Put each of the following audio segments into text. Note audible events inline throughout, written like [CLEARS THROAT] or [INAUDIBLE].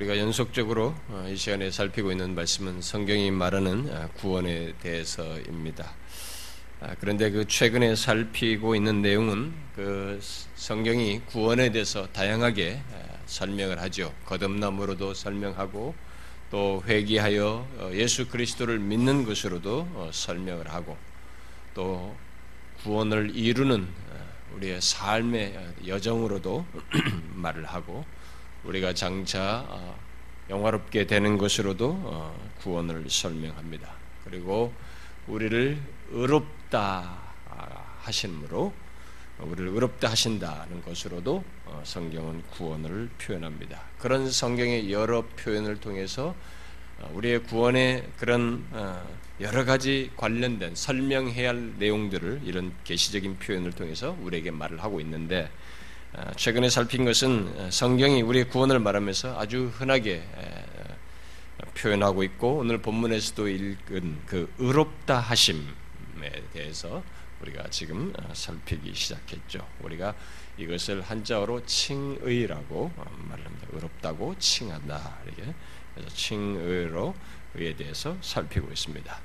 우리가 연속적으로 이 시간에 살피고 있는 말씀은 성경이 말하는 구원에 대해서입니다. 그런데 그 최근에 살피고 있는 내용은 그 성경이 구원에 대해서 다양하게 설명을 하죠. 거듭남으로도 설명하고 또 회개하여 어, 예수 그리스도를 믿는 것으로도 어, 설명을 하고 또 구원을 이루는 어, 우리의 삶의 여정으로도 [CLEARS THROAT] 말을 하고 우리가 장차 영화롭게 되는 것으로도 구원을 설명합니다. 그리고 우리를 의롭다 하심으로 우리를 의롭다 하신다는 것으로도 어, 성경은 구원을 표현합니다. 그런 성경의 여러 표현을 통해서 어, 우리의 구원의 그런 어, 여러 가지 관련된 설명해야 할 내용들을 이런 계시적인 표현을 통해서 우리에게 말을 하고 있는데 최근에 살핀 것은 성경이 우리의 구원을 말하면서 아주 흔하게 표현하고 있고 오늘 본문에서도 읽은 그 의롭다 하심에 대해서 우리가 지금 어, 살피기 시작했죠. 우리가 이것을 한자어로 칭의라고 어, 말합니다. 의롭다고 칭한다. 이렇게 그래서 칭의로 의에 대해서 살피고 있습니다.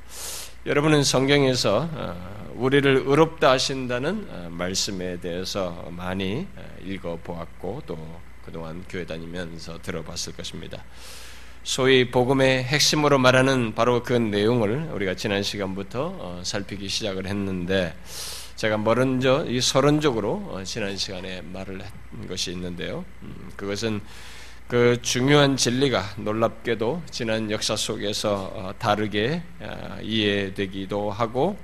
여러분은 성경에서 어, 우리를 의롭다 하신다는 말씀에 대해서 많이 읽어 보았고 또 그동안 교회 다니면서 들어봤을 것입니다. 소위 복음의 핵심으로 말하는 바로 그 내용을 우리가 지난 시간부터 어, 살피기 시작을 했는데 제가 먼저 이 서론적으로 어, 지난 시간에 말을 한 것이 있는데요. 음, 그것은 그 중요한 진리가 놀랍게도 지난 역사 속에서 어, 다르게 이해되기도 하고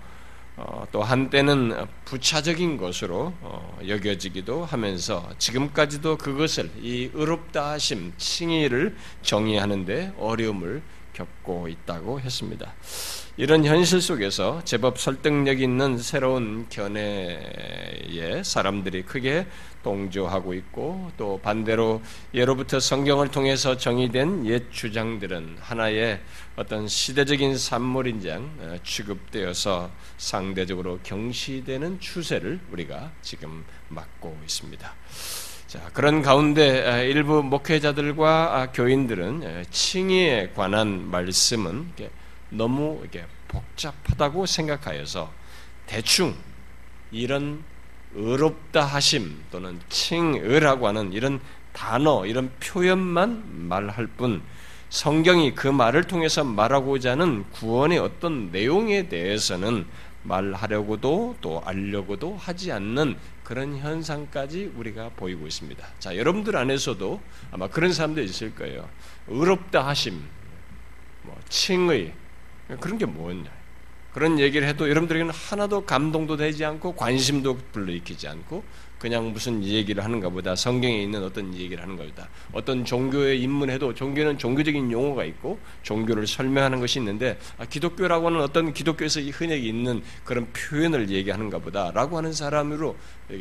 어, 또 한때는 부차적인 것으로 어, 여겨지기도 하면서 지금까지도 그것을 이 의롭다 하심 칭의를 정의하는데 어려움을 겪고 있다고 했습니다. 이런 현실 속에서 제법 설득력 있는 새로운 견해에 사람들이 크게 동조하고 있고 또 반대로 예로부터 성경을 통해서 정의된 옛 주장들은 하나의 어떤 시대적인 산물인장 어, 취급되어서 상대적으로 경시되는 추세를 우리가 지금 맡고 있습니다. 자, 그런 가운데 어, 일부 목회자들과 아, 교인들은 어, 칭의에 관한 말씀은 너무 복잡하다고 생각하여서 대충 이런 의롭다 하심 또는 칭의라고 하는 이런 단어, 이런 표현만 말할 뿐 성경이 그 말을 통해서 말하고자 하는 구원의 어떤 내용에 대해서는 말하려고도 또 알려고도 하지 않는 그런 현상까지 우리가 보이고 있습니다. 자, 여러분들 안에서도 아마 그런 사람들 있을 거예요. 의롭다 하심, 뭐 칭의 그런 게 뭐냐? 그런 얘기를 해도 여러분들에게는 하나도 감동도 되지 않고 관심도 불러일으키지 않고 그냥 무슨 얘기를 하는가 보다 성경에 있는 어떤 얘기를 하는가 보다 어떤 종교에 입문해도 종교는 종교적인 용어가 있고 종교를 설명하는 것이 있는데 아, 기독교라고 하는 어떤 기독교에서 흔히 있는 그런 표현을 얘기하는가 보다라고 하는 사람으로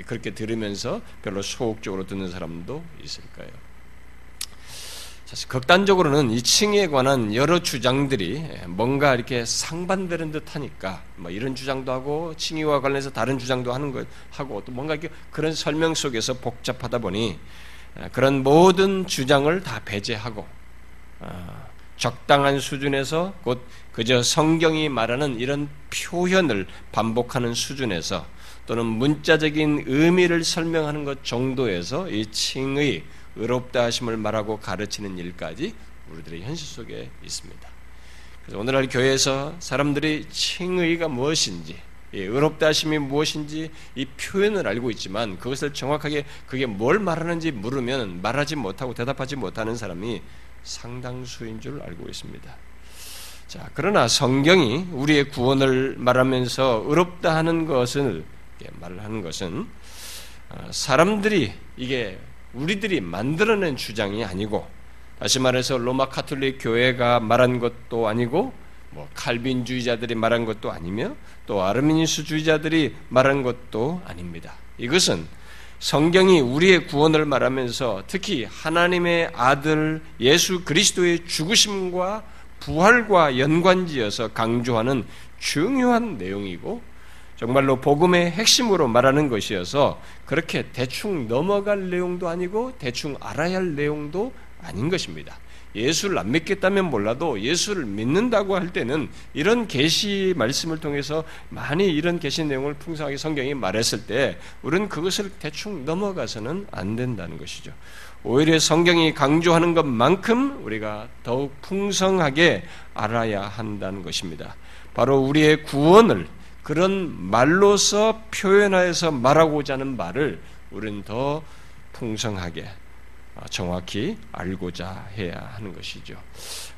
그렇게 들으면서 별로 소극적으로 듣는 사람도 있을 거예요. 사실 극단적으로는 이 칭의에 관한 여러 주장들이 뭔가 이렇게 상반되는 듯 하니까 뭐 이런 주장도 하고 칭의와 관련해서 다른 주장도 하는 것 하고 또 뭔가 그런 설명 속에서 복잡하다 보니 그런 모든 주장을 다 배제하고 어, 적당한 수준에서 곧 그저 성경이 말하는 이런 표현을 반복하는 수준에서 또는 문자적인 의미를 설명하는 것 정도에서 이 칭의 의롭다 하심을 말하고 가르치는 일까지 우리들의 현실 속에 있습니다. 그래서 오늘날 교회에서 사람들이 칭의가 무엇인지, 의롭다 하심이 무엇인지 이 표현을 알고 있지만 그것을 정확하게 그게 뭘 말하는지 물으면 말하지 못하고 대답하지 못하는 사람이 상당수인 줄 알고 있습니다. 자, 그러나 성경이 우리의 구원을 말하면서 의롭다 하는 것을 말을 하는 것은 어, 사람들이 이게 우리들이 만들어낸 주장이 아니고 다시 말해서 로마 카톨릭 교회가 말한 것도 아니고 뭐 칼빈주의자들이 말한 것도 아니며 또 아르미니스주의자들이 말한 것도 아닙니다. 이것은 성경이 우리의 구원을 말하면서 특히 하나님의 아들 예수 그리스도의 죽으심과 부활과 연관지어서 강조하는 중요한 내용이고 정말로 복음의 핵심으로 말하는 것이어서 그렇게 대충 넘어갈 내용도 아니고 대충 알아야 할 내용도 아닌 것입니다. 예수를 안 믿겠다면 몰라도 예수를 믿는다고 할 때는 이런 계시 말씀을 통해서 많이 이런 계시 내용을 풍성하게 성경이 말했을 때 우리는 그것을 대충 넘어가서는 안 된다는 것이죠. 오히려 성경이 강조하는 것만큼 우리가 더욱 풍성하게 알아야 한다는 것입니다. 바로 우리의 구원을 그런 말로서 표현하여서 말하고자 하는 말을 우리는 더 풍성하게 어, 정확히 알고자 해야 하는 것이죠.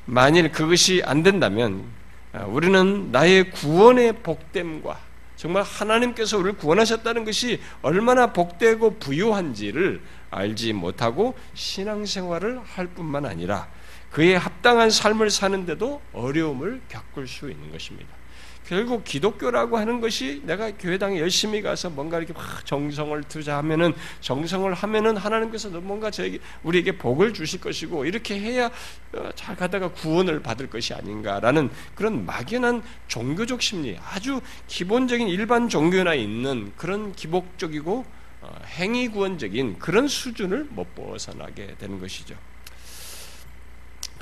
만일 그것이 안 된다면 어, 우리는 나의 구원의 복됨과 정말 하나님께서 우리를 구원하셨다는 것이 얼마나 복되고 부유한지를 알지 못하고 신앙생활을 할 뿐만 아니라 그에 합당한 삶을 사는데도 어려움을 겪을 수 있는 것입니다. 결국 기독교라고 하는 것이 내가 교회당에 열심히 가서 뭔가 이렇게 막 정성을 투자하면은 정성을 하면은 하나님께서 뭔가 저에게 우리에게 복을 주실 것이고 이렇게 해야 어, 잘 가다가 구원을 받을 것이 아닌가라는 그런 막연한 종교적 심리, 아주 기본적인 일반 종교나 있는 그런 기복적이고 어, 행위 구원적인 그런 수준을 못 벗어나게 되는 것이죠.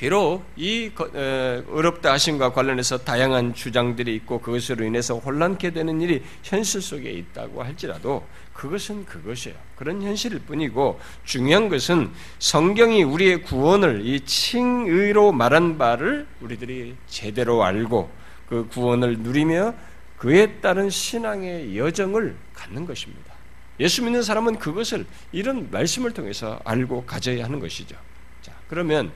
비록 이 어렵다 하심과 관련해서 다양한 주장들이 있고 그것으로 인해서 혼란케 되는 일이 현실 속에 있다고 할지라도 그것은 그것이에요. 그런 현실일 뿐이고 중요한 것은 성경이 우리의 구원을 이 칭의로 말한 바를 우리들이 제대로 알고 그 구원을 누리며 그에 따른 신앙의 여정을 갖는 것입니다. 예수 믿는 사람은 그것을 이런 말씀을 통해서 알고 가져야 하는 것이죠. 자, 그러면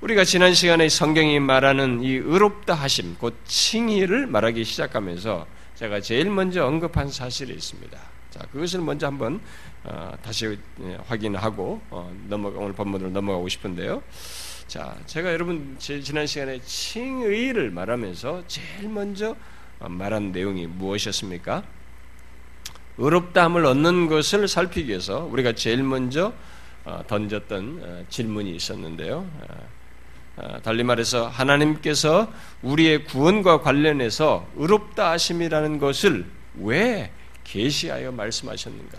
우리가 지난 시간에 성경이 말하는 이 의롭다 하심, 곧 칭의를 말하기 시작하면서 제가 제일 먼저 언급한 사실이 있습니다. 자, 그것을 먼저 한번 어, 다시 예, 확인하고 어, 넘어가 오늘 본문으로 넘어가고 싶은데요. 자, 제가 여러분 지난 시간에 칭의를 말하면서 제일 먼저 어, 말한 내용이 무엇이었습니까? 의롭다함을 얻는 것을 살피기 위해서 우리가 제일 먼저 어, 던졌던 어, 질문이 있었는데요. 어, 달리 말해서 하나님께서 우리의 구원과 관련해서 의롭다 하심이라는 것을 왜 계시하여 말씀하셨는가?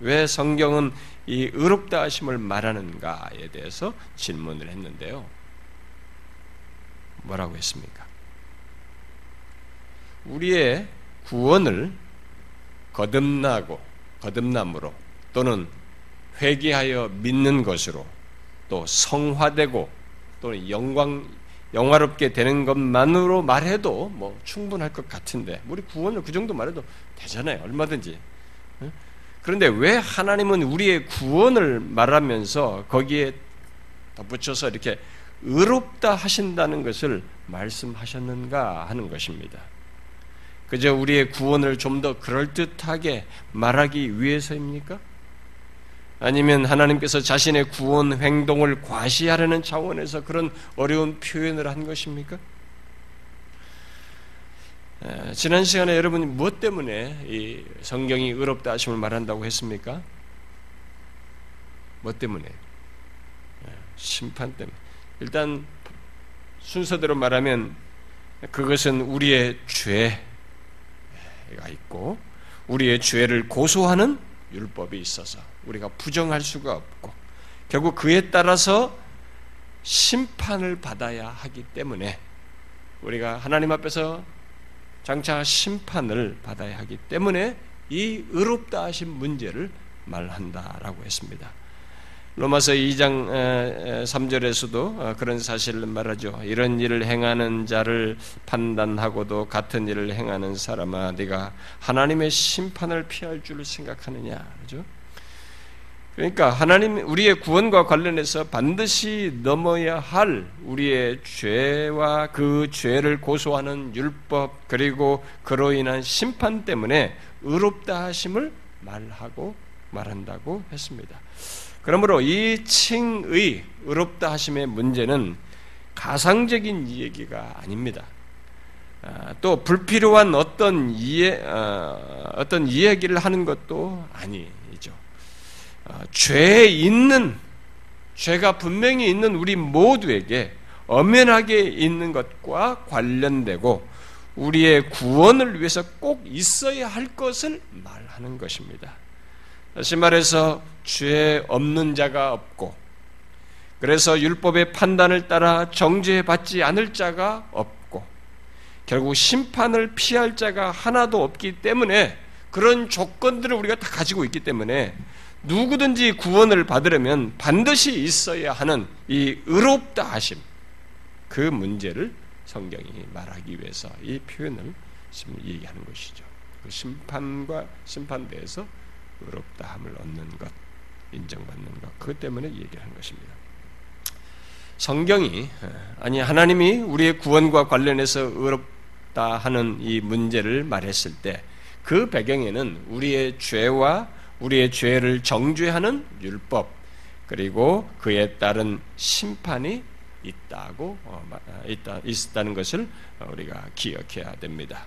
왜 성경은 이 의롭다 하심을 말하는가에 대해서 질문을 했는데요. 뭐라고 했습니까? 우리의 구원을 거듭나고 거듭남으로 또는 회개하여 믿는 것으로 또 성화되고 또는 영광 영화롭게 되는 것만으로 말해도 뭐 충분할 것 같은데 우리 구원을 그 정도 말해도 되잖아요 얼마든지 그런데 왜 하나님은 우리의 구원을 말하면서 거기에 덧붙여서 이렇게 의롭다 하신다는 것을 말씀하셨는가 하는 것입니다. 그저 우리의 구원을 좀 더 그럴듯하게 말하기 위해서입니까? 아니면 하나님께서 자신의 구원 행동을 과시하려는 차원에서 그런 어려운 표현을 한 것입니까? 지난 시간에 여러분이 무엇 때문에 이 성경이 의롭다 하심을 말한다고 했습니까? 뭐 때문에? 심판 때문에. 일단 순서대로 말하면 그것은 우리의 죄가 있고 우리의 죄를 고소하는 율법이 있어서 우리가 부정할 수가 없고 결국 그에 따라서 심판을 받아야 하기 때문에 우리가 하나님 앞에서 장차 심판을 받아야 하기 때문에 이 의롭다 하신 문제를 말한다라고 했습니다. 로마서 2장 3절에서도 어, 그런 사실을 말하죠. 이런 일을 행하는 자를 판단하고도 같은 일을 행하는 사람아 네가 하나님의 심판을 피할 줄 생각하느냐. 그죠? 그러니까 하나님 우리의 구원과 관련해서 반드시 넘어야 할 우리의 죄와 그 죄를 고소하는 율법 그리고 그로 인한 심판 때문에 의롭다 하심을 말하고 말한다고 했습니다. 그러므로 이 칭의 의롭다 하심의 문제는 가상적인 얘기가 아닙니다. 아, 또 불필요한 어떤 이해 어, 어떤 이야기를 하는 것도 아니죠. 어, 죄 있는 죄가 분명히 있는 우리 모두에게 엄연하게 있는 것과 관련되고 우리의 구원을 위해서 꼭 있어야 할 것을 말하는 것입니다. 다시 말해서 죄 없는 자가 없고 그래서 율법의 판단을 따라 정죄받지 않을 자가 없고 결국 심판을 피할 자가 하나도 없기 때문에 그런 조건들을 우리가 다 가지고 있기 때문에 누구든지 구원을 받으려면 반드시 있어야 하는 이 의롭다 하심 그 문제를 성경이 말하기 위해서 이 표현을 얘기하는 것이죠. 그 심판과 심판대에서 의롭다함을 얻는 것, 인정받는 것, 그것 때문에 얘기하는 것입니다. 성경이 아니 하나님이 우리의 구원과 관련해서 의롭다 하는 이 문제를 말했을 때 그 배경에는 우리의 죄와 우리의 죄를 정죄하는 율법 그리고 그에 따른 심판이 있다고 어, 아, 있다 있다는 것을 우리가 기억해야 됩니다.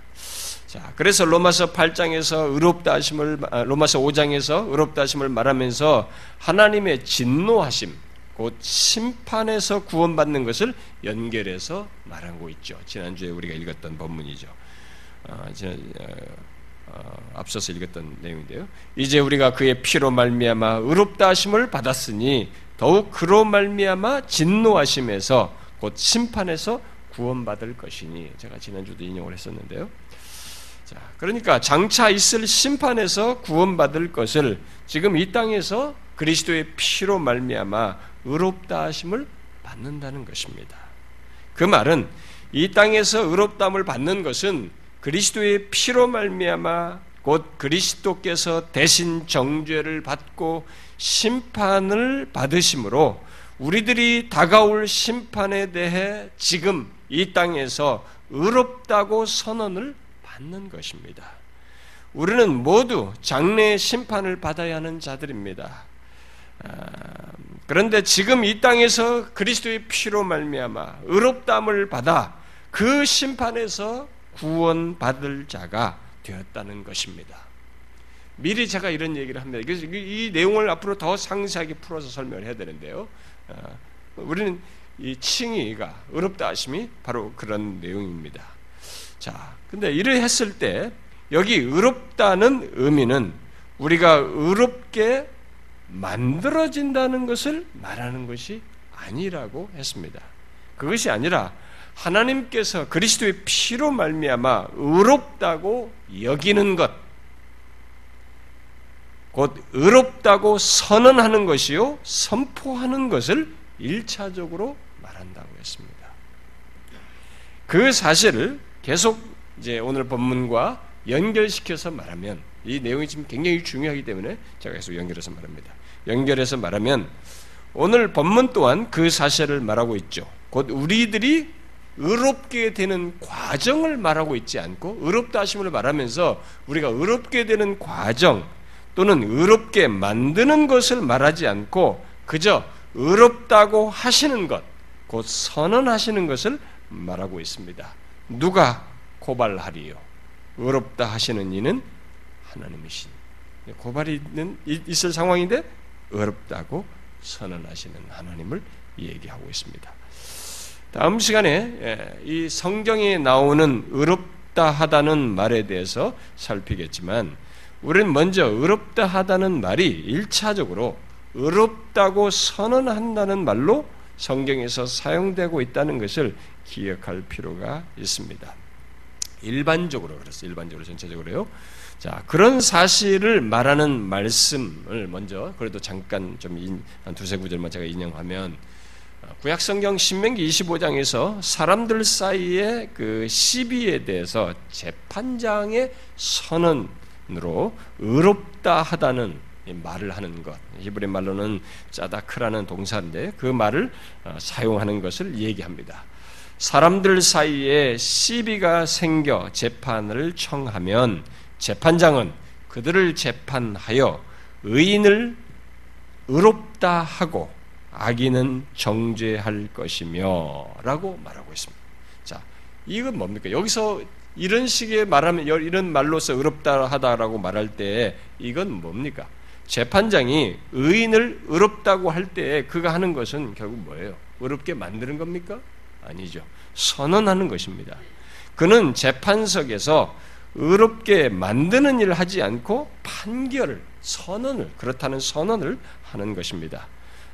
자, 그래서 로마서 8장에서 의롭다 하심을 아, 로마서 5장에서 의롭다 하심을 말하면서 하나님의 진노하심 곧 심판에서 구원받는 것을 연결해서 말하고 있죠. 지난주에 우리가 읽었던 본문이죠. 어, 지난, 어, 어, 앞서서 읽었던 내용인데요. 이제 우리가 그의 피로 말미암아 의롭다 하심을 받았으니 더욱 그로 말미암아 진노하심에서 곧 심판에서 구원받을 것이니 제가 지난주도 인용을 했었는데요. 자, 그러니까 장차 있을 심판에서 구원받을 것을 지금 이 땅에서 그리스도의 피로 말미암아 의롭다 하심을 받는다는 것입니다. 그 말은 이 땅에서 의롭다함을 받는 것은 그리스도의 피로 말미암아 곧 그리스도께서 대신 정죄를 받고 심판을 받으심으로 우리들이 다가올 심판에 대해 지금 이 땅에서 의롭다고 선언을 받는 것입니다. 우리는 모두 장래의 심판을 받아야 하는 자들입니다. 아, 그런데 지금 이 땅에서 그리스도의 피로 말미암아 의롭담을 받아 그 심판에서 구원받을 자가 되었다는 것입니다. 미리 제가 이런 얘기를 합니다. 그래서 이 내용을 앞으로 더 상세하게 풀어서 설명을 해야 되는데요. 어, 우리는 이 칭의가 의롭다 하심이 바로 그런 내용입니다. 자, 근데 이를 했을 때 여기 의롭다는 의미는 우리가 의롭게 만들어진다는 것을 말하는 것이 아니라고 했습니다. 그것이 아니라 하나님께서 그리스도의 피로 말미암아 의롭다고 여기는 것, 곧 의롭다고 선언하는 것이요 선포하는 것을 일차적으로 말한다고 했습니다. 그 사실을 계속 이제 오늘 본문과 연결시켜서 말하면 이 내용이 지금 굉장히 중요하기 때문에 제가 계속 연결해서 말합니다. 연결해서 말하면 오늘 본문 또한 그 사실을 말하고 있죠. 곧 우리들이 의롭게 되는 과정을 말하고 있지 않고 의롭다 하심을 말하면서 우리가 의롭게 되는 과정 또는 의롭게 만드는 것을 말하지 않고 그저 의롭다고 하시는 것, 곧 선언하시는 것을 말하고 있습니다. 누가 고발하리요? 의롭다 하시는 이는 하나님이신. 고발이 있을 상황인데 의롭다고 선언하시는 하나님을 얘기하고 있습니다. 다음 시간에 예, 이 성경에 나오는 의롭다 하다는 말에 대해서 살피겠지만 우리는 먼저 의롭다 하다는 말이 1차적으로 의롭다고 선언한다는 말로 성경에서 사용되고 있다는 것을 기억할 필요가 있습니다. 일반적으로 그렇습니다. 일반적으로 전체적으로요. 자, 그런 사실을 말하는 말씀을 먼저 그래도 잠깐 좀 한 두세 구절만 제가 인용하면 구약 성경 신명기 25장에서 사람들 사이의 그 시비에 대해서 재판장의 선언 으로 의롭다 하다는 말을 하는 것. 히브리 말로는 짜다크라는 동사인데 그 말을 어, 사용하는 것을 얘기합니다. 사람들 사이에 시비가 생겨 재판을 청하면 재판장은 그들을 재판하여 의인을 의롭다 하고 악인은 정죄할 것이며 라고 말하고 있습니다. 자, 이건 뭡니까? 여기서 이런 식의 말하면 이런 말로서 의롭다 하다라고 말할 때 이건 뭡니까? 재판장이 의인을 의롭다고 할 때 그가 하는 것은 결국 뭐예요? 의롭게 만드는 겁니까? 아니죠. 선언하는 것입니다. 그는 재판석에서 의롭게 만드는 일을 하지 않고 판결을 선언을 그렇다는 선언을 하는 것입니다.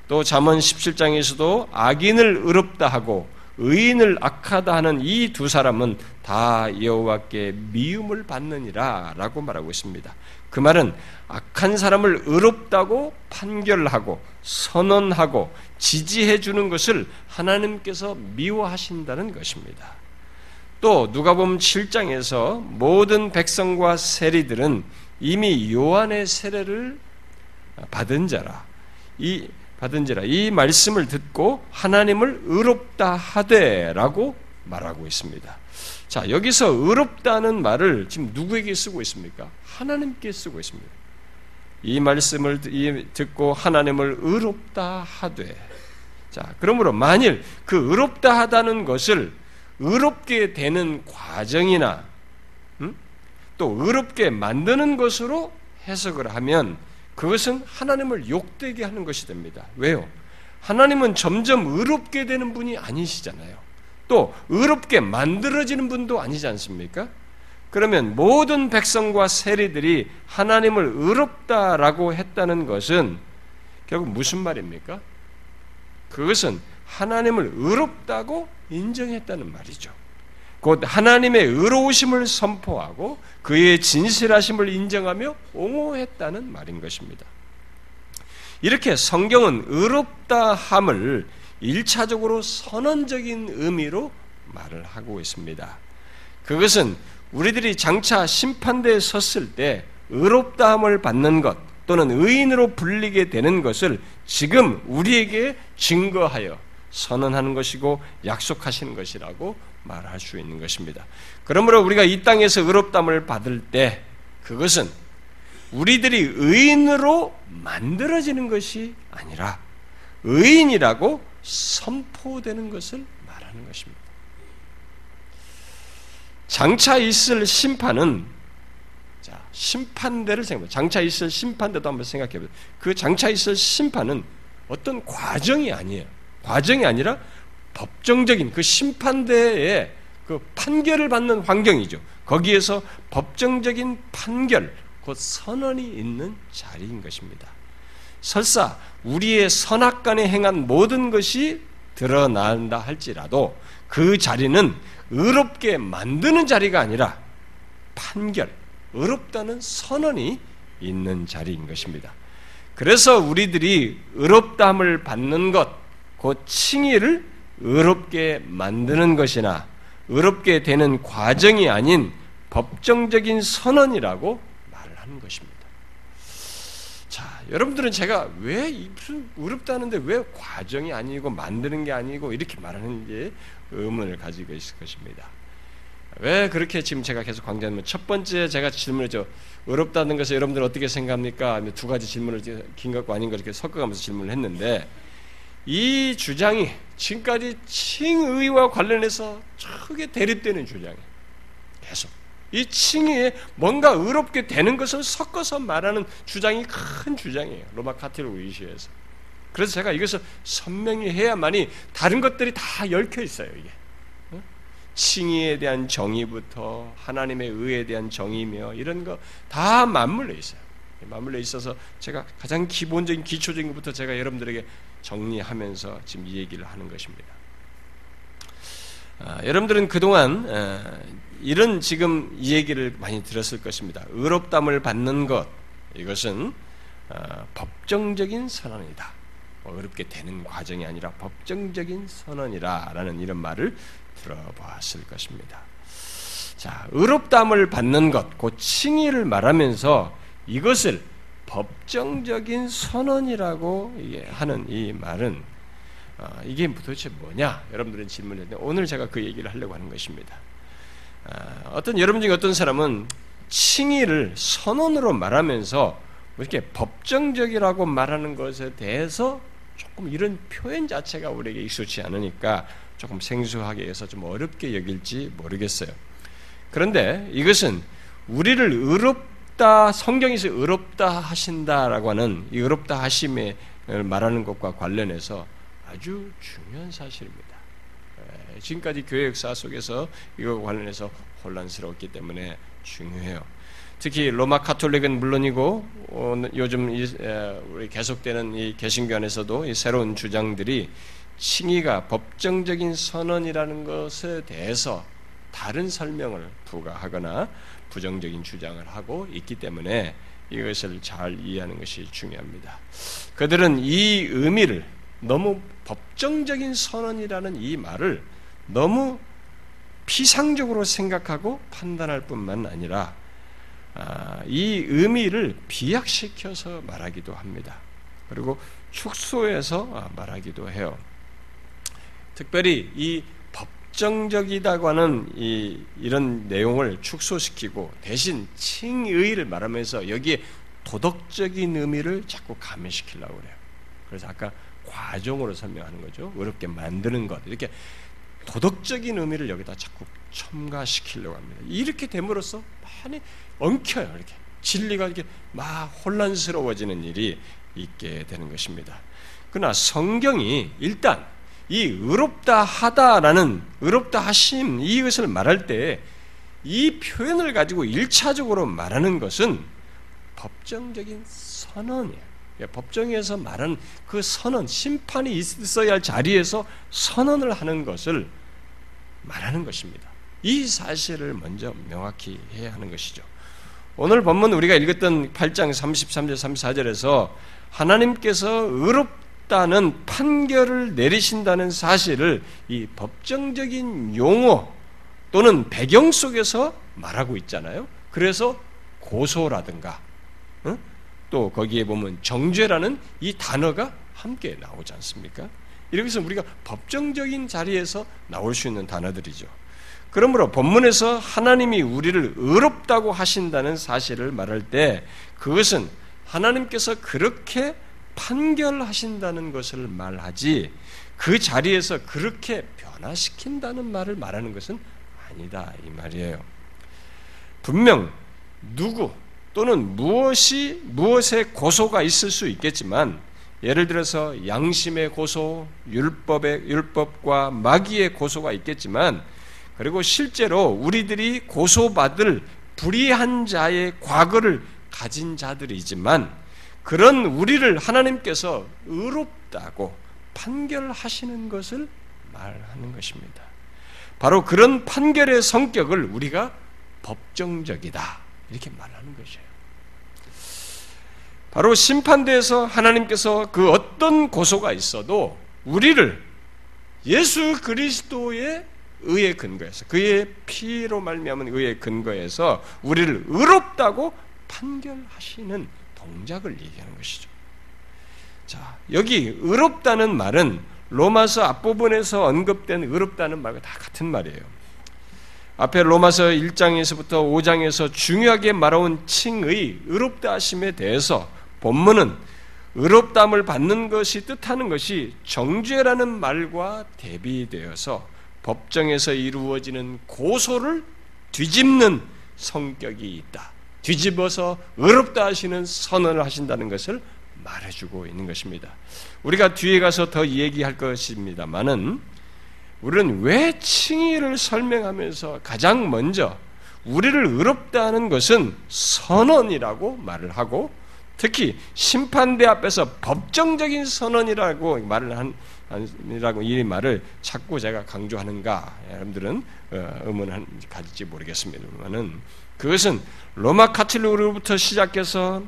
또 잠언 17장에서도 악인을 의롭다 하고 의인을 악하다 하는 이 두 사람은 다 여호와께 미움을 받느니라라고 말하고 있습니다. 그 말은 악한 사람을 의롭다고 판결하고 선언하고 지지해 주는 것을 하나님께서 미워하신다는 것입니다. 또 누가복음 7장에서 모든 백성과 세리들은 이미 요한의 세례를 받은 자라. 이 받은지라 이 말씀을 듣고 하나님을 의롭다 하되라고 말하고 있습니다. 자, 여기서 의롭다는 말을 지금 누구에게 쓰고 있습니까? 하나님께 쓰고 있습니다. 이 말씀을 듣고 하나님을 의롭다 하되 자, 그러므로 만일 그 의롭다 하다는 것을 의롭게 되는 과정이나 음? 또 의롭게 만드는 것으로 해석을 하면 그것은 하나님을 욕되게 하는 것이 됩니다. 왜요? 하나님은 점점 의롭게 되는 분이 아니시잖아요. 또 의롭게 만들어지는 분도 아니지 않습니까? 그러면 모든 백성과 세리들이 하나님을 의롭다라고 했다는 것은 결국 무슨 말입니까? 그것은 하나님을 의롭다고 인정했다는 말이죠. 곧 하나님의 의로우심을 선포하고 그의 진실하심을 인정하며 옹호했다는 말인 것입니다. 이렇게 성경은 의롭다 함을 일차적으로 선언적인 의미로 말을 하고 있습니다. 그것은 우리들이 장차 심판대에 섰을 때 의롭다함을 받는 것 또는 의인으로 불리게 되는 것을 지금 우리에게 증거하여 선언하는 것이고 약속하시는 것이라고 말할 수 있는 것입니다. 그러므로 우리가 이 땅에서 의롭담을 받을 때 그것은 우리들이 의인으로 만들어지는 것이 아니라 의인이라고 선포되는 것을 말하는 것입니다. 장차 있을 심판은 자, 심판대를 생각해 장차 있을 심판대도 한번 생각해 보세요. 그 장차 있을 심판은 어떤 과정이 아니에요. 과정이 아니라 법정적인 그 심판대의 그 판결을 받는 환경이죠. 거기에서 법정적인 판결, 곧 선언이 있는 자리인 것입니다. 설사 우리의 선악 간에 행한 모든 것이 드러난다 할지라도 그 자리는 의롭게 만드는 자리가 아니라 판결, 의롭다는 선언이 있는 자리인 것입니다. 그래서 우리들이 의롭다함을 받는 것, 곧 칭의를 의롭게 만드는 것이나 의롭게 되는 과정이 아닌 법정적인 선언이라고 말을 하는 것입니다. 자, 여러분들은 제가 왜 의롭다는데 왜 과정이 아니고 만드는 게 아니고 이렇게 말하는지 의문을 가지고 있을 것입니다. 왜 그렇게 지금 제가 계속 강조하면 첫 번째 제가 질문했죠. 의롭다는 것을 여러분들 어떻게 생각합니까? 두 가지 질문을 긴 것과 아닌 것 이렇게 섞어가면서 질문을 했는데 이 주장이 지금까지 칭의와 관련해서 크게 대립되는 주장이에요. 계속. 이 칭의에 뭔가 의롭게 되는 것을 섞어서 말하는 주장이 큰 주장이에요. 로마 카톨릭 의시에서. 그래서 제가 이것을 선명히 해야만이 다른 것들이 다 얽혀 있어요, 이게. 칭의에 대한 정의부터 하나님의 의에 대한 정의며 이런 거 다 맞물려 있어요. 맞물려 있어서 제가 가장 기본적인 기초적인 것부터 제가 여러분들에게 정리하면서 지금 이 얘기를 하는 것입니다. 아, 여러분들은 그동안 아, 이런 지금 이 얘기를 많이 들었을 것입니다. 의롭담을 받는 것 이것은 아, 법정적인 선언이다. 뭐 어렵게 되는 과정이 아니라 법정적인 선언이라라는 이런 말을 들어봤을 것입니다. 자, 의롭담을 받는 것, 그 칭의를 말하면서 이것을 법정적인 선언이라고 하는 이 말은 어, 이게 도대체 뭐냐? 여러분들은 질문했는데 오늘 제가 그 얘기를 하려고 하는 것입니다. 어, 어떤 여러분 중에 어떤 사람은 칭의를 선언으로 말하면서 뭐 이렇게 법정적이라고 말하는 것에 대해서 조금 이런 표현 자체가 우리에게 익숙치 않으니까 조금 생소하게 해서 좀 어렵게 여길지 모르겠어요. 그런데 이것은 우리를 의롭 의롭다 성경에서 의롭다 하신다라고 하는 이 의롭다 하심에 말하는 것과 관련해서 아주 중요한 사실입니다. 지금까지 교회 역사 속에서 이거 관련해서 혼란스러웠기 때문에 중요해요. 특히 로마 카톨릭은 물론이고 요즘 우리 계속되는 이 개신교 안에서도 이 새로운 주장들이 칭의가 법정적인 선언이라는 것에 대해서 다른 설명을 부과하거나 부정적인 주장을 하고 있기 때문에 이것을 잘 이해하는 것이 중요합니다. 그들은 이 의미를 너무 법정적인 선언이라는 이 말을 너무 피상적으로 생각하고 판단할 뿐만 아니라 아, 이 의미를 비약시켜서 말하기도 합니다. 그리고 축소해서 말하기도 해요. 특별히 이 법정적이다고 하는 이, 이런 내용을 축소시키고 대신 칭의를 말하면서 여기에 도덕적인 의미를 자꾸 가미시키려고 그래요. 그래서 아까 과정으로 설명하는 거죠. 어렵게 만드는 것. 이렇게 도덕적인 의미를 여기다 자꾸 첨가시키려고 합니다. 이렇게 됨으로써 많이 엉켜요. 이렇게 진리가 이렇게 막 혼란스러워지는 일이 있게 되는 것입니다. 그러나 성경이 일단 이 의롭다 하다라는 의롭다 하심 이것을 말할 때 이 표현을 가지고 일차적으로 말하는 것은 법정적인 선언이에요. 법정에서 말하는 그 선언, 심판이 있어야 할 자리에서 선언을 하는 것을 말하는 것입니다. 이 사실을 먼저 명확히 해야 하는 것이죠. 오늘 본문 우리가 읽었던 8장 33절 34절에서 하나님께서 의롭 다는 판결을 내리신다는 사실을 이 법정적인 용어 또는 배경 속에서 말하고 있잖아요. 그래서 고소라든가 응? 또 거기에 보면 정죄라는 이 단어가 함께 나오지 않습니까? 이렇게 해서 우리가 법정적인 자리에서 나올 수 있는 단어들이죠. 그러므로 본문에서 하나님이 우리를 의롭다고 하신다는 사실을 말할 때 그것은 하나님께서 그렇게 판결하신다는 것을 말하지 그 자리에서 그렇게 변화시킨다는 말을 말하는 것은 아니다 이 말이에요. 분명 누구 또는 무엇이 무엇의 고소가 있을 수 있겠지만 예를 들어서 양심의 고소, 율법의 율법과 마귀의 고소가 있겠지만 그리고 실제로 우리들이 고소받을 불의한 자의 과거를 가진 자들이지만 그런 우리를 하나님께서 의롭다고 판결하시는 것을 말하는 것입니다. 바로 그런 판결의 성격을 우리가 법정적이다. 이렇게 말하는 것이에요. 바로 심판대에서 하나님께서 그 어떤 고소가 있어도 우리를 예수 그리스도의 의의 근거에서 그의 피로 말미암은 의의 근거에서 우리를 의롭다고 판결하시는 동작을 얘기하는 것이죠. 자, 여기 의롭다는 말은 로마서 앞부분에서 언급된 의롭다는 말과 다 같은 말이에요. 앞에 로마서 1장에서부터 5장에서 중요하게 말해온 칭의 의롭다 하심에 대해서 본문은 의롭담을 받는 것이 뜻하는 것이 정죄라는 말과 대비되어서 법정에서 이루어지는 고소를 뒤집는 성격이 있다. 뒤집어서 의롭다 하시는 선언을 하신다는 것을 말해주고 있는 것입니다. 우리가 뒤에 가서 더 얘기할 것입니다만은 우리는 왜 칭의를 설명하면서 가장 먼저 우리를 의롭다 하는 것은 선언이라고 말을 하고 특히 심판대 앞에서 법정적인 선언이라고 말을 한 이라고 이 말을 자꾸 제가 강조하는가 여러분들은 어, 의문을 가질지 모르겠습니다만은 그것은 로마 카톨릭으로부터 시작해서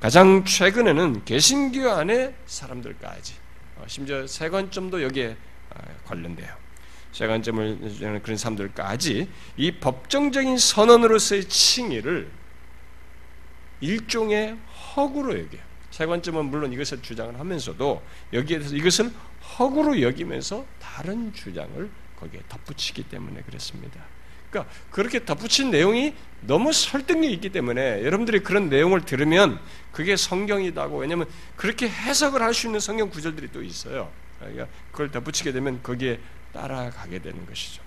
가장 최근에는 개신교 안에 사람들까지 어, 심지어 세관점도 여기에 어, 관련돼요. 세관점을 그런 사람들까지 이 법정적인 선언으로서의 칭의를 일종의 허구로 여겨요. 세관점은 물론 이것을 주장을 하면서도 여기에 대해서 이것을 허구로 여기면서 다른 주장을 거기에 덧붙이기 때문에 그렇습니다. 그러니까 그렇게 덧붙인 내용이 너무 설득력이 있기 때문에 여러분들이 그런 내용을 들으면 그게 성경이다고 왜냐하면 그렇게 해석을 할 수 있는 성경 구절들이 또 있어요. 그러니까 그걸 덧붙이게 되면 거기에 따라가게 되는 것이죠.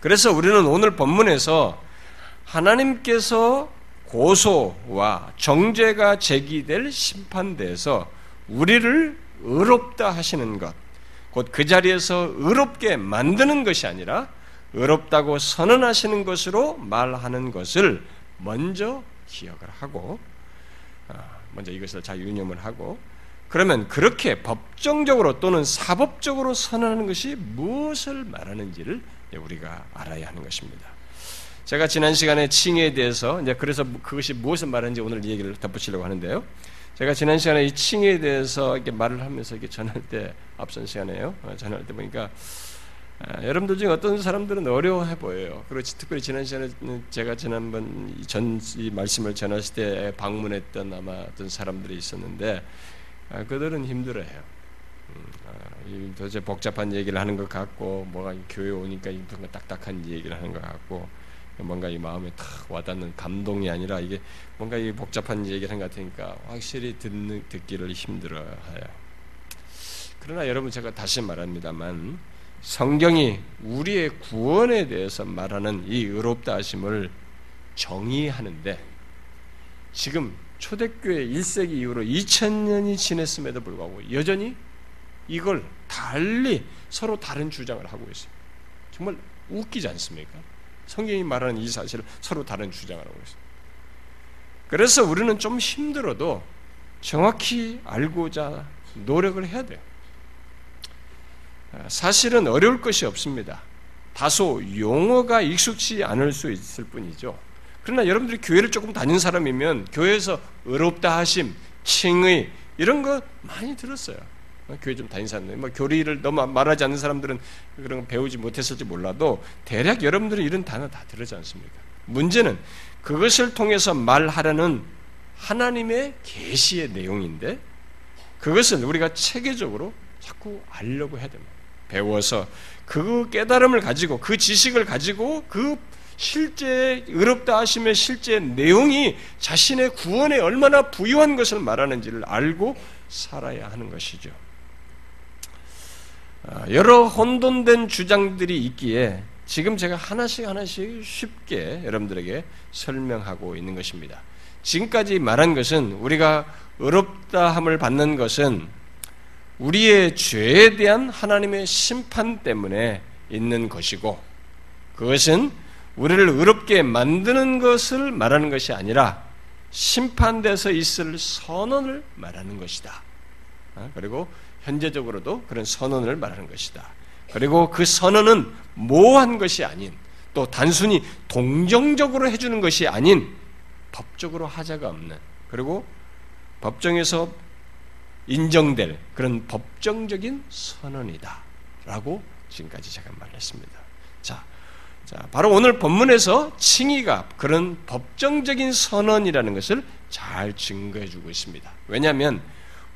그래서 우리는 오늘 본문에서 하나님께서 고소와 정죄가 제기될 심판대에서 우리를 의롭다 하시는 것, 곧 그 자리에서 의롭게 만드는 것이 아니라 의롭다고 선언하시는 것으로 말하는 것을 먼저 기억을 하고 아, 먼저 이것을 잘 유념을 하고 그러면 그렇게 법정적으로 또는 사법적으로 선언하는 것이 무엇을 말하는지를 우리가 알아야 하는 것입니다. 제가 지난 시간에 칭에 대해서 이제 그래서 그것이 무엇을 말하는지 오늘 이 얘기를 덧붙이려고 하는데요. 제가 지난 시간에 이 칭에 대해서 이렇게 말을 하면서 이렇게 전할 때 앞선 시간에요. 어, 전할 때 보니까 아, 여러분들 중에 어떤 사람들은 어려워해 보여요. 그리고 특별히 지난 시간에 제가 지난번 전 이 말씀을 전했을 때 방문했던 아마 어떤 사람들이 있었는데 아, 그들은 힘들어해요. 음, 아, 도대체 복잡한 얘기를 하는 것 같고 뭐가 교회 오니까 뭔가 딱딱한 얘기를 하는 것 같고 뭔가 이 마음에 탁 와닿는 감동이 아니라 이게 뭔가 이 복잡한 얘기를 하는 것 같으니까 확실히 듣는 듣기를 힘들어해요. 그러나 여러분 제가 다시 말합니다만 성경이 우리의 구원에 대해서 말하는 이 의롭다 하심을 정의하는데 지금 초대교회 1세기 이후로 2000년이 지냈음에도 불구하고 여전히 이걸 달리 서로 다른 주장을 하고 있어요. 정말 웃기지 않습니까? 성경이 말하는 이 사실을 서로 다른 주장을 하고 있어요. 그래서 우리는 좀 힘들어도 정확히 알고자 노력을 해야 돼요. 사실은 어려울 것이 없습니다. 다소 용어가 익숙치 않을 수 있을 뿐이죠. 그러나 여러분들이 교회를 조금 다닌 사람이면 교회에서 의롭다 하심, 칭의 이런 거 많이 들었어요. 교회 좀 다닌 사람들, 뭐 교리를 너무 말하지 않는 사람들은 그런 거 배우지 못했을지 몰라도 대략 여러분들은 이런 단어 다 들었지 않습니까? 문제는 그것을 통해서 말하려는 하나님의 계시의 내용인데 그것을 우리가 체계적으로 자꾸 알려고 해야 됩니다. 배워서 그 깨달음을 가지고 그 지식을 가지고 그 실제 의롭다 하심의 실제 내용이 자신의 구원에 얼마나 부유한 것을 말하는지를 알고 살아야 하는 것이죠. 아, 여러 혼돈된 주장들이 있기에 지금 제가 하나씩 하나씩 쉽게 여러분들에게 설명하고 있는 것입니다. 지금까지 말한 것은 우리가 의롭다함을 받는 것은 우리의 죄에 대한 하나님의 심판 때문에 있는 것이고 그것은 우리를 의롭게 만드는 것을 말하는 것이 아니라 심판돼서 있을 선언을 말하는 것이다. 어? 그리고 현재적으로도 그런 선언을 말하는 것이다. 그리고 그 선언은 모호한 것이 아닌 또 단순히 동정적으로 해주는 것이 아닌 법적으로 하자가 없는 그리고 법정에서 인정될 그런 법정적인 선언이다. 라고 지금까지 제가 말했습니다. 자, 자, 바로 오늘 본문에서 칭의가 그런 법정적인 선언이라는 것을 잘 증거해 주고 있습니다. 왜냐하면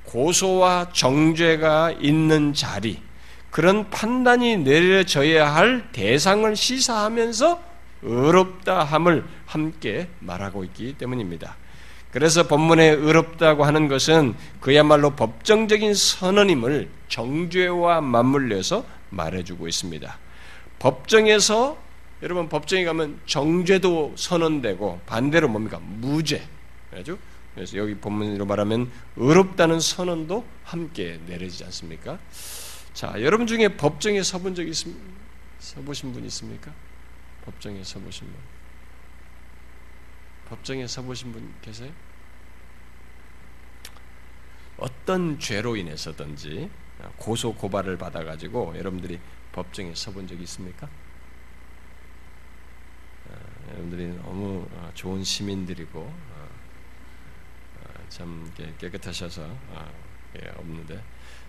고소와 정죄가 있는 자리, 그런 판단이 내려져야 할 대상을 시사하면서 의롭다 함을 함께 말하고 있기 때문입니다. 그래서 본문에 의롭다고 하는 것은 그야말로 법정적인 선언임을 정죄와 맞물려서 말해주고 있습니다. 법정에서 여러분 법정에 가면 정죄도 선언되고 반대로 뭡니까 무죄. 그죠? 그래서 여기 본문으로 말하면 의롭다는 선언도 함께 내려지지 않습니까? 자, 여러분 중에 법정에 서본 적 있습, 서보신 분 있습니까? 법정에 서보신 분. 법정에 서보신 분 계세요? 어떤 죄로 인해서든지 고소 고발을 받아가지고 여러분들이 법정에 서본 적이 있습니까? 어, 여러분들이 너무 어, 좋은 시민들이고 어, 참 깨끗하셔서 예, 없는데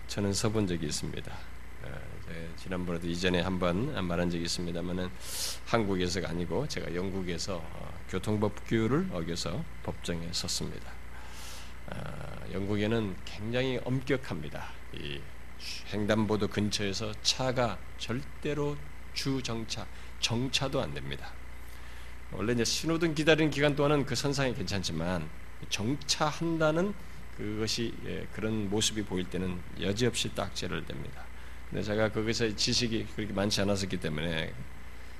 저는 서본 적이 있습니다. 지난번에도 이전에 한번 말한 적이 있습니다만은 한국에서가 아니고 제가 영국에서 교통법규를 어겨서 법정에 섰습니다. 영국에는 굉장히 엄격합니다. 이 횡단보도 근처에서 차가 절대로 주정차, 정차도 안 됩니다. 원래 이제 신호등 기다리는 기간 동안은 그 선상이 괜찮지만 정차한다는 그것이 예, 그런 모습이 보일 때는 여지없이 딱지를 댑니다. 근데 제가 거기서 지식이 그렇게 많지 않았었기 때문에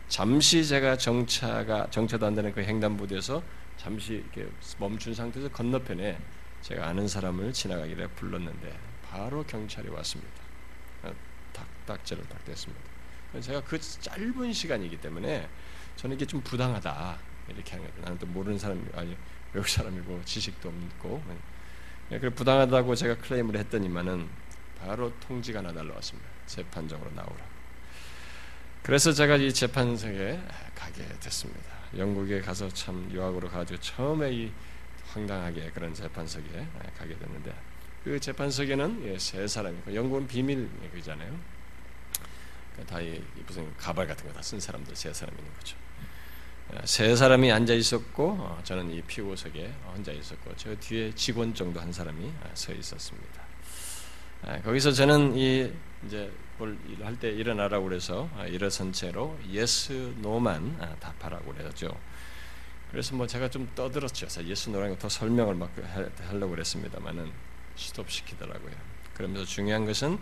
잠시 제가 정차가 정차도 안 되는 그 횡단보도에서 잠시 이렇게 멈춘 상태에서 건너편에 제가 아는 사람을 지나가길래 불렀는데 바로 경찰이 왔습니다. 딱 딱지를 딱 댔습니다. 제가 그 짧은 시간이기 때문에 저는 이게 좀 부당하다. 이렇게 하는 거죠. 나는 또 모르는 사람이 아니 외국 사람이고 지식도 없고 예, 그래 부당하다고 제가 클레임을 했더니만은 바로 통지가 하나 날라왔습니다. 재판정으로 나오라. 그래서 제가 이 재판석에 가게 됐습니다. 영국에 가서 참 유학으로 가지고 처음에 이 황당하게 그런 재판석에 가게 됐는데 그 재판석에는 예, 세 사람이 영국은 비밀이잖아요. 그러니까 다 무슨 가발 같은 거 다 쓴 사람들 세 사람 있는 거죠. 세 사람이 앉아 있었고 어, 저는 이 피고석에 혼자 있었고 저 뒤에 직원 정도 한 사람이 아, 서 있었습니다. 아, 거기서 저는 이 이제 뭘할때 일어나라고 그래서 아, 일어선 채로 yes no만 답하라고 그랬죠. 그래서 뭐 제가 좀 떠들었죠. yes no라는 더 설명을 막 하려고 그랬습니다만은 스톱 시키더라고요. 그러면서 중요한 것은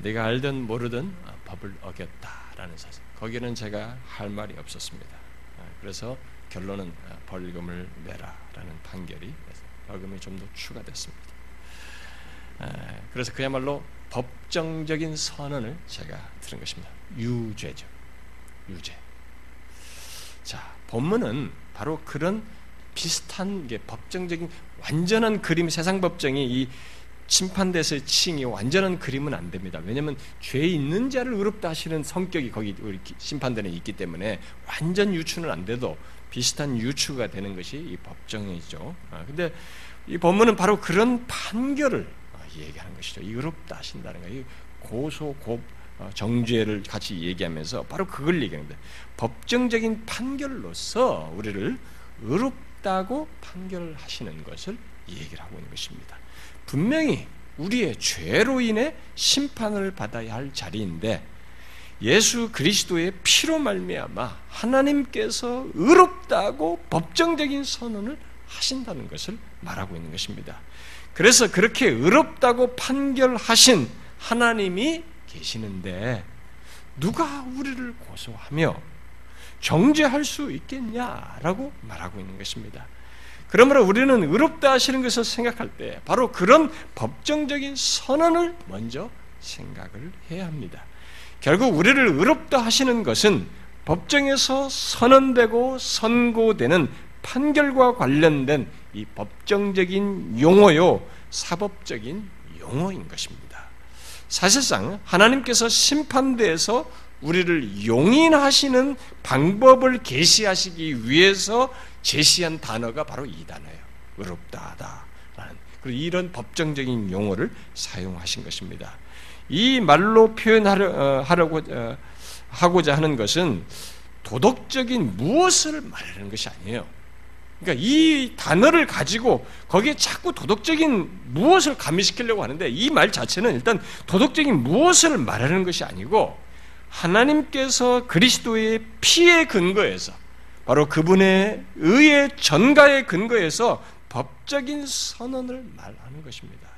네가 알든 모르든 법을 어겼다라는 사실. 거기는 제가 할 말이 없었습니다. 그래서 결론은 벌금을 내라라는 판결이 벌금이 좀 더 추가됐습니다. 그래서 그야말로 법정적인 선언을 제가 들은 것입니다. 유죄죠. 유죄. 자, 본문은 바로 그런 비슷한 게 법정적인 완전한 그림 세상 법정이 이 심판대에서의 칭이 완전한 그림은 안 됩니다. 왜냐하면 죄 있는 자를 의롭다 하시는 성격이 거기 심판대에 있기 때문에 완전 유추는 안 돼도 비슷한 유추가 되는 것이 이 법정이죠. 아, 근데 이 법문은 바로 그런 판결을 아, 얘기하는 것이죠. 의롭다 하신다는 거예요. 고소 고 어, 정죄를 같이 얘기하면서 바로 그걸 얘기하는데 법정적인 판결로서 우리를 의롭다고 판결하시는 것을 얘기를 하고 있는 것입니다. 분명히 우리의 죄로 인해 심판을 받아야 할 자리인데 예수 그리스도의 피로 말미암아 하나님께서 의롭다고 법정적인 선언을 하신다는 것을 말하고 있는 것입니다. 그래서 그렇게 의롭다고 판결하신 하나님이 계시는데 누가 우리를 고소하며 정죄할 수 있겠냐라고 말하고 있는 것입니다. 그러므로 우리는 의롭다 하시는 것을 생각할 때 바로 그런 법정적인 선언을 먼저 생각을 해야 합니다. 결국 우리를 의롭다 하시는 것은 법정에서 선언되고 선고되는 판결과 관련된 이 법정적인 용어요, 사법적인 용어인 것입니다. 사실상 하나님께서 심판대에서 우리를 용인하시는 방법을 계시하시기 위해서 제시한 단어가 바로 이 단어예요. 의롭다하다라는 이런 법정적인 용어를 사용하신 것입니다. 이 말로 표현하려고 어, 하고자 하는 것은 도덕적인 무엇을 말하는 것이 아니에요. 그러니까 이 단어를 가지고 거기에 자꾸 도덕적인 무엇을 가미시키려고 하는데 이 말 자체는 일단 도덕적인 무엇을 말하는 것이 아니고 하나님께서 그리스도의 피에 근거해서 바로 그분의 의의 전가의 근거에서 법적인 선언을 말하는 것입니다.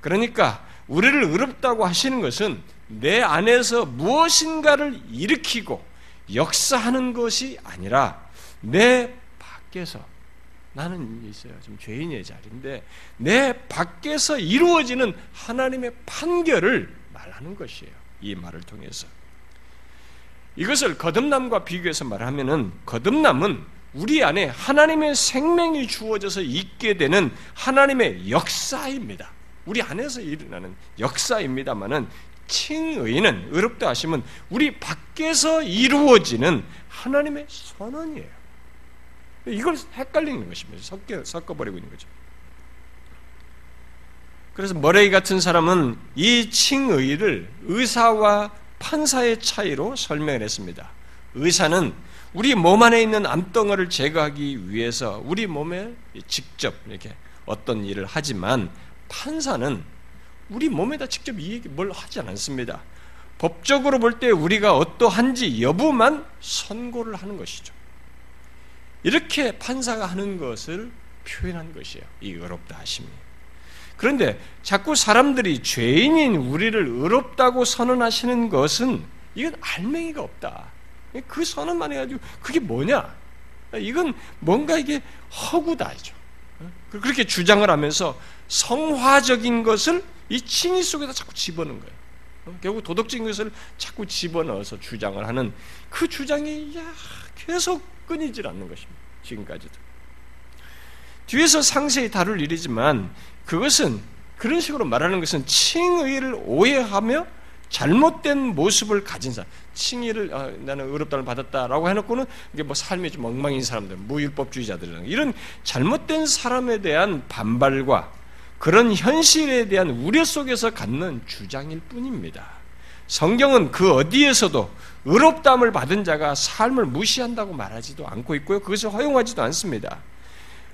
그러니까 우리를 의롭다고 하시는 것은 내 안에서 무엇인가를 일으키고 역사하는 것이 아니라 내 밖에서 나는 있어요. 지금 죄인의 자리인데 내 밖에서 이루어지는 하나님의 판결을 말하는 것이에요. 이 말을 통해서. 이것을 거듭남과 비교해서 말하면은 거듭남은 우리 안에 하나님의 생명이 주어져서 있게 되는 하나님의 역사입니다. 우리 안에서 일어나는 역사입니다만은 칭의는 의롭다 하시면 우리 밖에서 이루어지는 하나님의 선언이에요. 이걸 헷갈리는 것입니다. 섞여, 섞어버리고 있는 거죠. 그래서 머레이 같은 사람은 이 칭의를 의사와 판사의 차이로 설명을 했습니다. 의사는 우리 몸 안에 있는 암덩어를 제거하기 위해서 우리 몸에 직접 이렇게 어떤 일을 하지만 판사는 우리 몸에다 직접 이 얘기 뭘 하지 않습니다. 법적으로 볼 때 우리가 어떠한지 여부만 선고를 하는 것이죠. 이렇게 판사가 하는 것을 표현한 것이에요. 이 의롭다 하심이. 그런데 자꾸 사람들이 죄인인 우리를 의롭다고 선언하시는 것은 이건 알맹이가 없다. 그 선언만 해가지고 그게 뭐냐? 이건 뭔가 이게 허구다죠. 그렇게 주장을 하면서 성화적인 것을 이 칭의 속에다 자꾸 집어넣은 거예요. 결국 도덕적인 것을 자꾸 집어넣어서 주장을 하는 그 주장이 야, 계속 끊이질 않는 것입니다. 지금까지도. 뒤에서 상세히 다룰 일이지만 그것은 그런 식으로 말하는 것은 칭의를 오해하며 잘못된 모습을 가진 사람, 칭의를 아, 나는 의롭다를 받았다라고 해놓고는 이게 뭐 삶이 좀 엉망인 사람들, 무율법주의자들 이런 잘못된 사람에 대한 반발과 그런 현실에 대한 우려 속에서 갖는 주장일 뿐입니다. 성경은 그 어디에서도 의롭담을 받은 자가 삶을 무시한다고 말하지도 않고 있고요. 그것을 허용하지도 않습니다.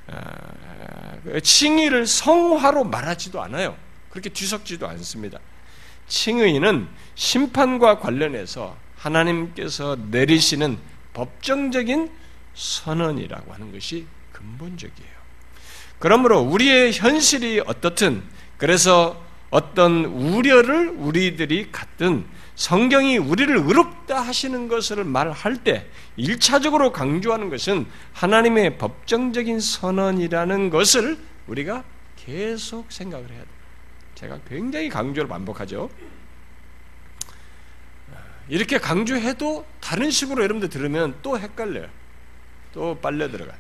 아, 그 칭의를 성화로 말하지도 않아요. 그렇게 뒤섞지도 않습니다. 칭의는 심판과 관련해서 하나님께서 내리시는 법정적인 선언이라고 하는 것이 근본적이에요. 그러므로 우리의 현실이 어떻든 그래서 어떤 우려를 우리들이 갖든 성경이 우리를 의롭다 하시는 것을 말할 때 1차적으로 강조하는 것은 하나님의 법정적인 선언이라는 것을 우리가 계속 생각을 해야 돼요. 제가 굉장히 강조를 반복하죠. 이렇게 강조해도 다른 식으로 여러분들 들으면 또 헷갈려요. 또 빨려 들어가.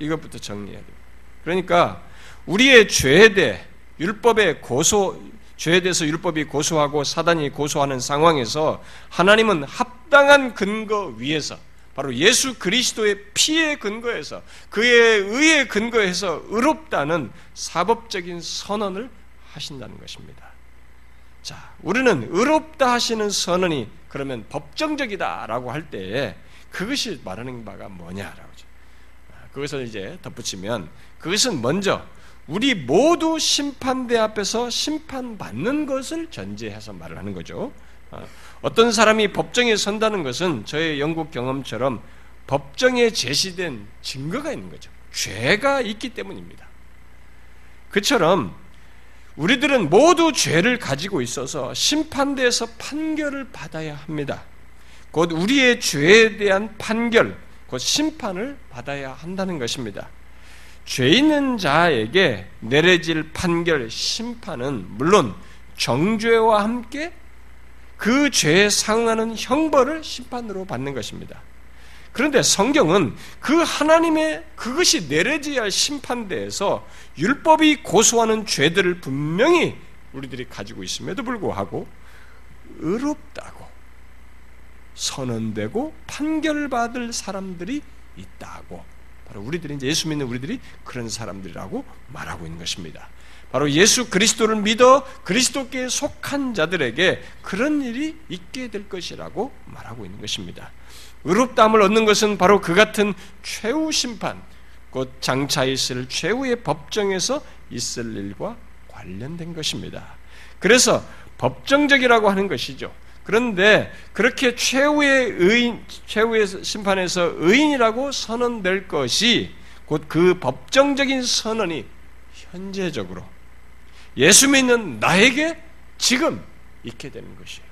이것부터 정리해야 돼요. 그러니까 우리의 죄에 대해 율법의 고소 죄에 대해서 율법이 고소하고 사단이 고소하는 상황에서 하나님은 합당한 근거 위에서 바로 예수 그리스도의 피에 근거해서 그의 의에 근거해서 의롭다는 사법적인 선언을 하신다는 것입니다. 자, 우리는 의롭다 하시는 선언이 그러면 법정적이다라고 할 때에 그것이 말하는 바가 뭐냐라고 그것을 이제 덧붙이면 그것은 먼저 우리 모두 심판대 앞에서 심판받는 것을 전제해서 말을 하는 거죠. 어, 어떤 사람이 법정에 선다는 것은 저의 영국 경험처럼 법정에 제시된 증거가 있는 거죠. 죄가 있기 때문입니다. 그처럼 우리들은 모두 죄를 가지고 있어서 심판대에서 판결을 받아야 합니다. 곧 우리의 죄에 대한 판결, 곧 심판을 받아야 한다는 것입니다. 죄 있는 자에게 내려질 판결, 심판은 물론 정죄와 함께 그 죄에 상응하는 형벌을 심판으로 받는 것입니다. 그런데 성경은 그 하나님의 그것이 내려져야 할 심판대에서 율법이 고소하는 죄들을 분명히 우리들이 가지고 있음에도 불구하고 의롭다고 선언되고 판결받을 사람들이 있다고 바로 우리들이 이제 예수 믿는 우리들이 그런 사람들이라고 말하고 있는 것입니다. 바로 예수 그리스도를 믿어 그리스도께 속한 자들에게 그런 일이 있게 될 것이라고 말하고 있는 것입니다. 의롭다함을 얻는 것은 바로 그 같은 최후 심판, 곧 장차 있을 최후의 법정에서 있을 일과 관련된 것입니다. 그래서 법정적이라고 하는 것이죠. 그런데 그렇게 최후의 의인, 최후의 심판에서 의인이라고 선언될 것이 곧 그 법정적인 선언이 현재적으로 예수 믿는 나에게 지금 있게 되는 것이에요.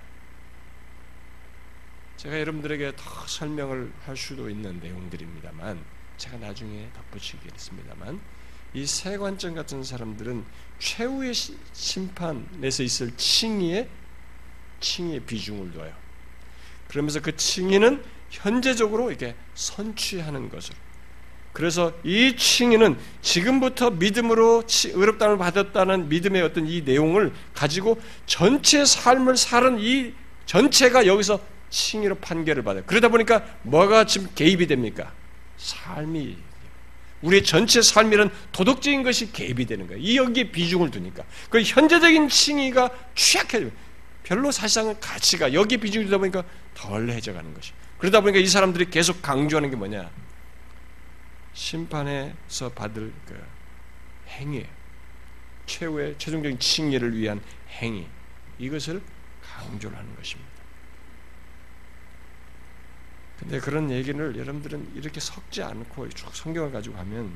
제가 여러분들에게 더 설명을 할 수도 있는 내용들입니다만 제가 나중에 덧붙이겠습니다만 이 세관점 같은 사람들은 최후의 심판에서 있을 칭의에 칭의의 비중을 둬요. 그러면서 그 칭의는 현재적으로 이렇게 선취하는 것으로. 그래서 이 칭의는 지금부터 믿음으로 의롭다을 받았다는 믿음의 어떤 이 내용을 가지고 전체 삶을 사는 이 전체가 여기서 칭의로 판결을 받아요. 그러다 보니까 뭐가 지금 개입이 됩니까? 삶이 우리의 전체 삶이란 도덕적인 것이 개입이 되는 거예요. 이 여기에 비중을 두니까. 그 현재적인 칭의가 취약해져요. 별로 사실상은 가치가 여기 비중이 되다 보니까 덜해져 가는 것이. 그러다 보니까 이 사람들이 계속 강조하는 게 뭐냐? 심판에서 받을 그 행위, 최후의 최종적인 칭의를 위한 행위, 이것을 강조를 하는 것입니다. 근데 그런 얘기를 여러분들은 이렇게 섞지 않고 쭉 성경을 가지고 하면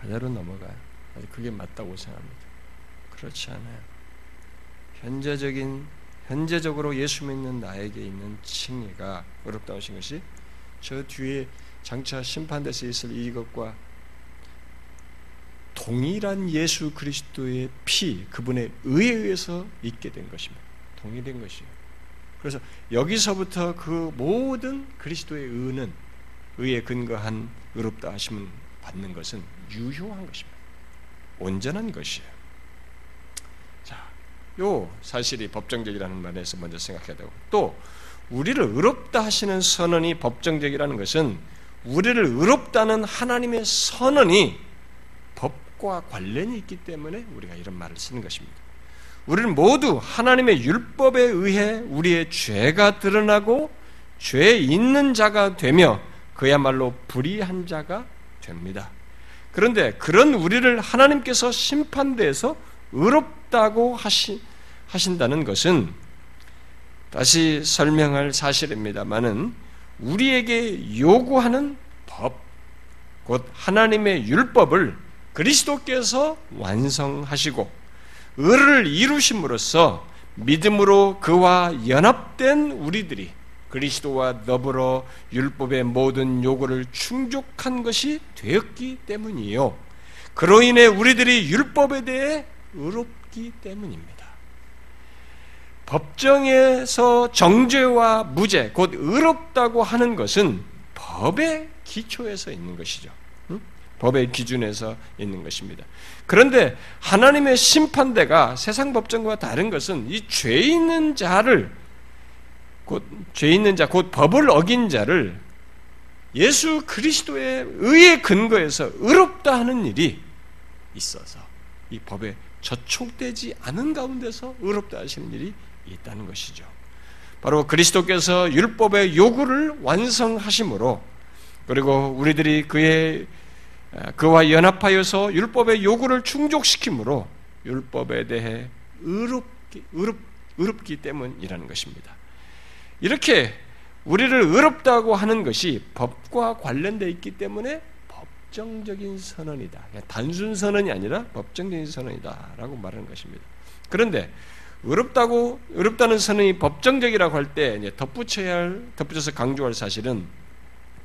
그대로 넘어가요. 그게 맞다고 생각합니다. 그렇지 않아요. 현재적인 현재적으로 예수 믿는 나에게 있는 칭의가 어렵다 하신 것이 저 뒤에 장차 심판대서 있을 이것과 동일한 예수 그리스도의 피, 그분의 의에 의해서 있게 된 것입니다. 동일된 것이에요. 그래서 여기서부터 그 모든 그리스도의 의는 의에 근거한 의롭다 하심을 받는 것은 유효한 것입니다. 온전한 것이에요. 자, 요 사실이 법정적이라는 말에서 먼저 생각해야 되고 또 우리를 의롭다 하시는 선언이 법정적이라는 것은 우리를 의롭다는 하나님의 선언이 법과 관련이 있기 때문에 우리가 이런 말을 쓰는 것입니다. 우리는 모두 하나님의 율법에 의해 우리의 죄가 드러나고 죄 있는 자가 되며 그야말로 불의한 자가 됩니다. 그런데 그런 우리를 하나님께서 심판대에서 의롭다고 하시, 하신다는 것은 다시 설명할 사실입니다만은 우리에게 요구하는 법, 곧 하나님의 율법을 그리스도께서 완성하시고 의를 이루심으로써 믿음으로 그와 연합된 우리들이 그리스도와 더불어 율법의 모든 요구를 충족한 것이 되었기 때문이요. 그로 인해 우리들이 율법에 대해 의롭기 때문입니다. 법정에서 정죄와 무죄, 곧 의롭다고 하는 것은 법의 기초에서 있는 것이죠. 법의 기준에서 있는 것입니다. 그런데 하나님의 심판대가 세상 법정과 다른 것은 이 죄 있는 자를 곧 죄 있는 자, 곧 법을 어긴 자를 예수 그리스도의 의의 근거에서 의롭다 하는 일이 있어서 이 법에 저촉되지 않은 가운데서 의롭다 하시는 일이 있다는 것이죠. 바로 그리스도께서 율법의 요구를 완성하심으로 그리고 우리들이 그의 그와 연합하여서 율법의 요구를 충족시키므로 율법에 대해 의롭기, 의롭, 의롭기 때문이라는 것입니다. 이렇게 우리를 의롭다고 하는 것이 법과 관련되어 있기 때문에 법정적인 선언이다. 단순 선언이 아니라 법정적인 선언이다라고 말하는 것입니다. 그런데 의롭다고 의롭다는 선언이 법정적이라고 할 때 덧붙여야 할 덧붙여서 강조할 사실은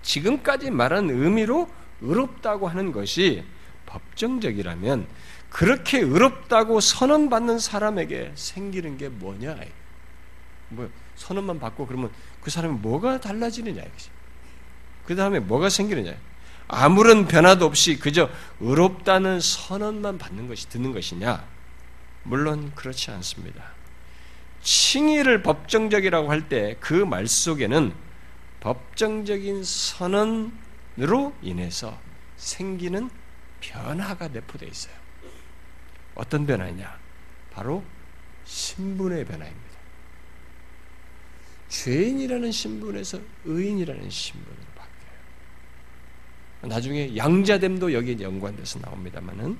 지금까지 말한 의미로 의롭다고 하는 것이 법정적이라면 그렇게 의롭다고 선언받는 사람에게 생기는 게 뭐냐? 뭐 선언만 받고 그러면 그 사람이 뭐가 달라지느냐. 그 다음에 뭐가 생기느냐? 아무런 변화도 없이 그저 의롭다는 선언만 받는 것이 듣는 것이냐? 물론 그렇지 않습니다. 칭의를 법정적이라고 할 때 그 말 속에는 법정적인 선언으로 인해서 생기는 변화가 내포되어 있어요. 어떤 변화냐? 바로 신분의 변화입니다. 죄인이라는 신분에서 의인이라는 바뀌어요. 나중에 양자됨도 여기에 연관돼서 나옵니다만은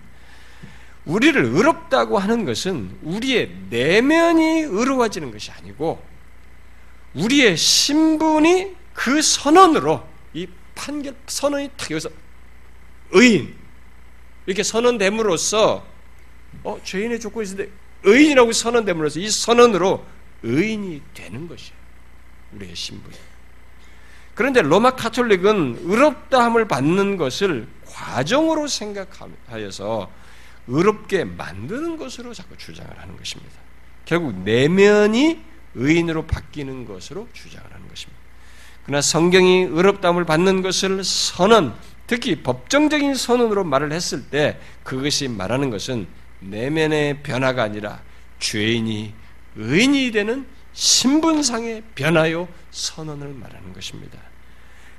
우리를 의롭다고 하는 것은 우리의 내면이 의로워지는 것이 아니고 우리의 신분이 그 선언으로 이 판결 선언이 딱 여기서 의인 이렇게 선언됨으로써 어 죄인의 조건이 있는데 의인이라고 선언됨으로써 이 선언으로 의인이 되는 것이에요. 우리의 신분. 그런데 로마 카톨릭은 의롭다함을 받는 것을 과정으로 생각하여서 의롭게 만드는 것으로 자꾸 주장을 하는 것입니다. 결국 내면이 의인으로 바뀌는 것으로 주장을 하는 것입니다. 그러나 성경이 의롭다함을 받는 것을 선언, 특히 법정적인 선언으로 말을 했을 때 그것이 말하는 것은 내면의 변화가 아니라 죄인이 의인이 되는 신분상의 변화요 선언을 말하는 것입니다.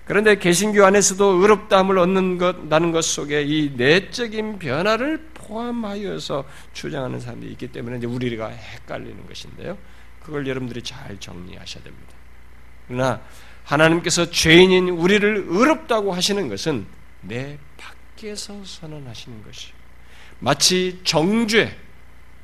그런데 개신교 안에서도 의롭다함을 얻는 것, 나는 것 속에 이 내적인 변화를 포함하여서 주장하는 사람들이 있기 때문에 이제 우리가 헷갈리는 것인데요. 그걸 여러분들이 잘 정리하셔야 됩니다. 그러나 하나님께서 죄인인 우리를 의롭다고 하시는 것은 내 밖에서 선언하시는 것이 마치 정죄,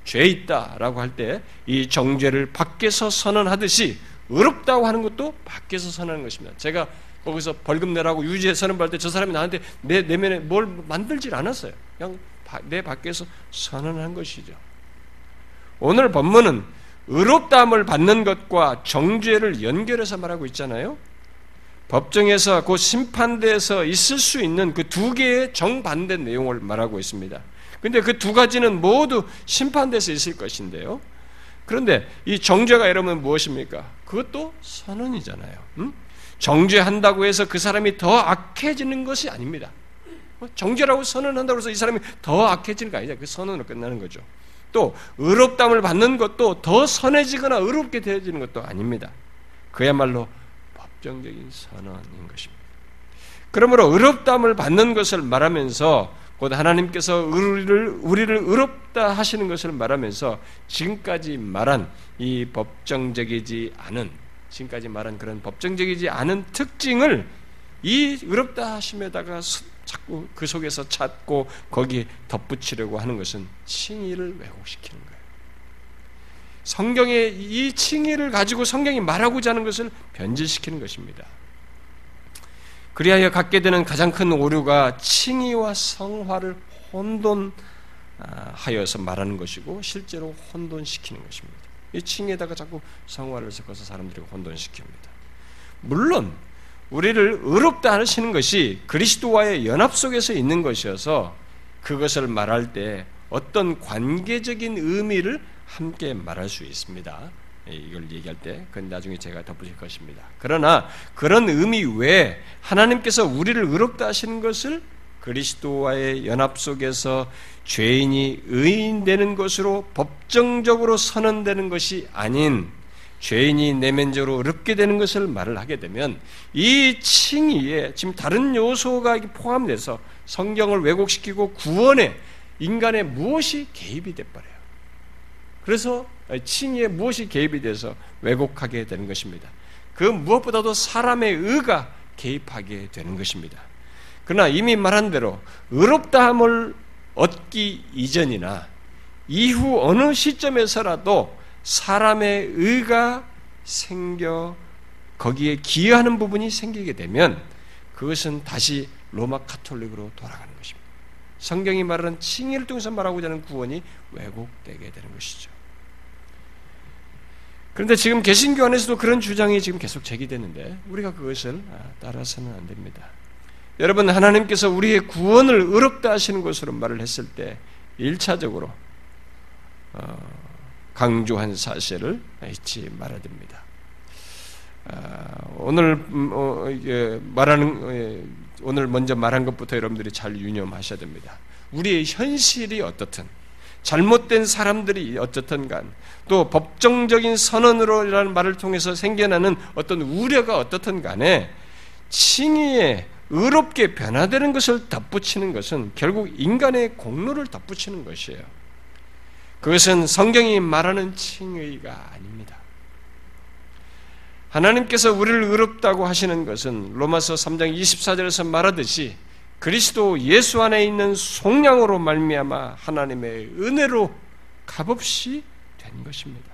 죄 있다라고 할 때 이 정죄를 밖에서 선언하듯이 의롭다고 하는 것도 밖에서 선언하는 것입니다. 제가 거기서 벌금 내라고 유죄 선언받을 때 저 사람이 나한테 내 내면에 뭘 만들질 않았어요. 그냥 내 밖에서 선언한 것이죠. 오늘 본문은 의롭다함을 받는 것과 정죄를 연결해서 말하고 있잖아요. 법정에서 그 심판대에서 있을 수 있는 그 두 개의 정반대 내용을 말하고 있습니다. 근데 그 두 가지는 모두 심판돼서 있을 것인데요. 그런데 이 정죄가 여러분 무엇입니까? 그것도 선언이잖아요. 음? 정죄한다고 해서 그 사람이 더 악해지는 것이 아닙니다. 뭐 정죄라고 선언한다고 해서 이 사람이 더 악해지는 거 아니죠. 그 선언으로 끝나는 거죠. 또 의롭담을 받는 것도 더 선해지거나 의롭게 되어지는 것도 아닙니다. 그야말로 법정적인 선언인 것입니다. 그러므로 의롭담을 받는 것을 말하면서 곧 하나님께서 우리를, 우리를 의롭다 하시는 것을 말하면서 지금까지 말한 이 법정적이지 않은, 지금까지 말한 그런 법정적이지 않은 특징을 이 의롭다 하심에다가 자꾸 그 속에서 찾고 거기에 덧붙이려고 하는 것은 칭의를 왜곡시키는 거예요. 성경의 이 칭의를 가지고 성경이 말하고자 하는 것을 변질시키는 것입니다. 그리하여 갖게 되는 가장 큰 오류가 칭의와 성화를 혼돈하여서 말하는 것이고 실제로 혼돈시키는 것입니다. 이 칭에다가 자꾸 성화를 섞어서 사람들이 혼돈시킵니다. 물론 우리를 의롭다 하시는 것이 그리스도와의 연합 속에서 있는 것이어서 그것을 말할 때 어떤 관계적인 의미를 함께 말할 수 있습니다. 예, 이걸 얘기할 때, 그건 나중에 제가 덧붙일 것입니다. 그러나 그런 의미 외에 하나님께서 우리를 의롭다 하시는 것을 그리스도와의 연합 속에서 죄인이 의인되는 것으로 법정적으로 선언되는 것이 아닌 죄인이 내면적으로 어렵게 되는 것을 말을 하게 되면 이 칭의에 지금 다른 요소가 포함돼서 성경을 왜곡시키고 구원에 인간의 무엇이 개입이 돼버려요. 그래서 칭의에 무엇이 개입이 돼서 왜곡하게 되는 것입니다. 그 무엇보다도 사람의 의가 개입하게 되는 것입니다. 그러나 이미 말한 대로 의롭다함을 얻기 이전이나 이후 어느 시점에서라도 사람의 의가 생겨 거기에 기여하는 부분이 생기게 되면 그것은 다시 로마 카톨릭으로 돌아가는 것입니다. 성경이 말하는 칭의를 통해서 말하고자 하는 구원이 왜곡되게 되는 것이죠. 그런데 지금 개신교 안에서도 그런 주장이 지금 계속 제기되는데 우리가 그것을 아, 따라서는 안 됩니다. 여러분 하나님께서 우리의 구원을 의롭다 하시는 것으로 말을 했을 때 1차적으로 어, 강조한 사실을 잊지 말아야 됩니다. 아, 오늘 음, 어, 말하는 어, 오늘 먼저 말한 것부터 여러분들이 잘 유념하셔야 됩니다. 우리의 현실이 어떻든 잘못된 사람들이 어떻든 간, 또 법정적인 선언으로라는 말을 통해서 생겨나는 어떤 우려가 어떻든 간에 칭의에 의롭게 변화되는 것을 덧붙이는 것은 결국 인간의 공로를 덧붙이는 것이에요. 그것은 성경이 말하는 칭의가 아닙니다. 하나님께서 우리를 의롭다고 하시는 것은 로마서 3장 24절에서 말하듯이 그리스도 예수 안에 있는 속량으로 말미암아 하나님의 은혜로 값없이 된 것입니다.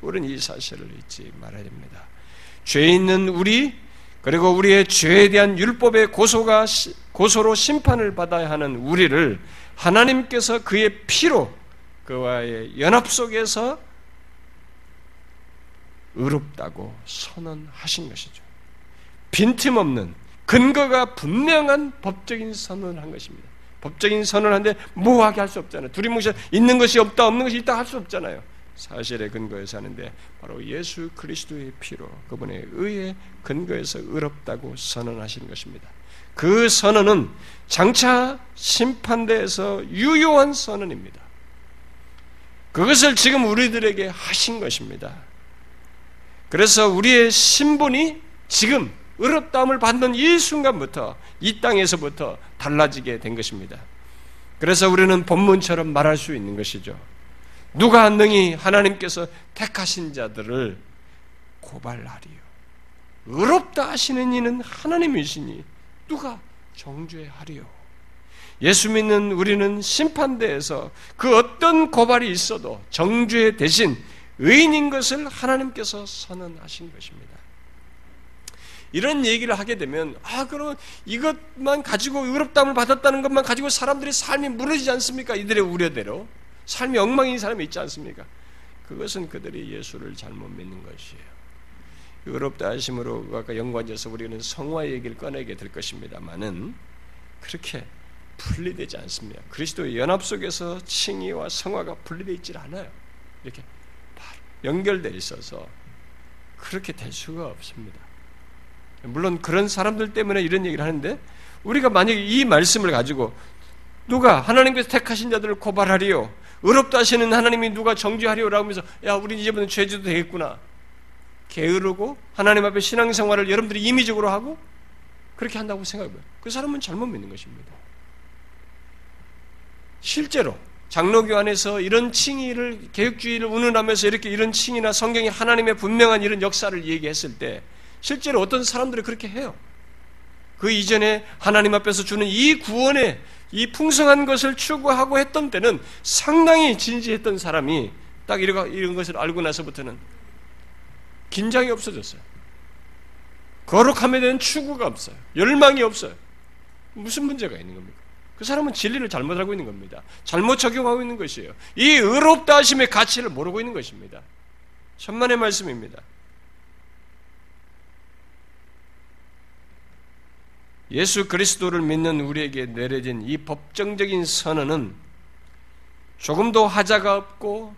우리는 이 사실을 잊지 말아야 됩니다. 죄 있는 우리 그리고 우리의 죄에 대한 율법의 고소가 고소로 심판을 받아야 하는 우리를 하나님께서 그의 피로 그와의 연합 속에서 의롭다고 선언하신 것이죠. 빈틈없는 근거가 분명한 법적인 선언을 한 것입니다. 법적인 선언을 하는데 모호하게 할 수 없잖아요. 두리뭉실 있는 것이 없다 없는 것이 있다 할 수 없잖아요. 사실의 근거에서 하는데 바로 예수 그리스도의 피로 그분의 의의 근거에서 의롭다고 선언하신 것입니다. 그 선언은 장차 심판대에서 유효한 선언입니다. 그것을 지금 우리들에게 하신 것입니다. 그래서 우리의 신분이 지금 의롭다함을 받는 이 순간부터 이 땅에서부터 달라지게 된 것입니다. 그래서 우리는 본문처럼 말할 수 있는 것이죠. 누가 능히 하나님께서 택하신 자들을 고발하리요. 의롭다 하시는 이는 하나님이시니 누가 정죄하리요. 예수 믿는 우리는 심판대에서 그 어떤 고발이 있어도 정죄 대신 의인인 것을 하나님께서 선언하신 것입니다. 이런 얘기를 하게 되면 아 그럼 이것만 가지고 의롭담을 받았다는 것만 가지고 사람들의 삶이 무너지지 않습니까? 이들의 우려대로 삶이 엉망인 사람이 있지 않습니까? 그것은 그들이 예수를 잘못 믿는 것이에요. 의롭다 하심으로 아까 연관져서 우리는 성화 얘기를 꺼내게 될 것입니다만은 그렇게 분리되지 않습니다. 그리스도의 연합 속에서 칭의와 성화가 분리되어 있질 않아요. 이렇게 연결되어 있어서 그렇게 될 수가 없습니다. 물론 그런 사람들 때문에 이런 얘기를 하는데 우리가 만약에 이 말씀을 가지고 누가 하나님께서 택하신 자들을 고발하리요 의롭다 하시는 하나님이 누가 정죄하리요라고 하면서 야 우리 이제부터 죄져도 되겠구나 게으르고 하나님 앞에 신앙생활을 여러분들이 임의적으로 하고 그렇게 한다고 생각해봐요. 그 사람은 잘못 믿는 것입니다. 실제로 장로교 안에서 이런 칭의를 개혁주의를 운운하면서 이렇게 이런 칭의나 성경이 하나님의 분명한 이런 역사를 얘기했을 때 실제로 어떤 사람들이 그렇게 해요. 그 이전에 하나님 앞에서 주는 이 구원의 이 풍성한 것을 추구하고 했던 때는 상당히 진지했던 사람이 딱 이런, 이런 것을 알고 나서부터는 긴장이 없어졌어요. 거룩함에 대한 추구가 없어요. 열망이 없어요. 무슨 문제가 있는 겁니까? 그 사람은 진리를 잘못 알고 있는 겁니다. 잘못 적용하고 있는 것이에요. 이 의롭다 하심의 가치를 모르고 있는 것입니다. 천만의 말씀입니다. 예수 그리스도를 믿는 우리에게 내려진 이 법정적인 선언은 조금도 하자가 없고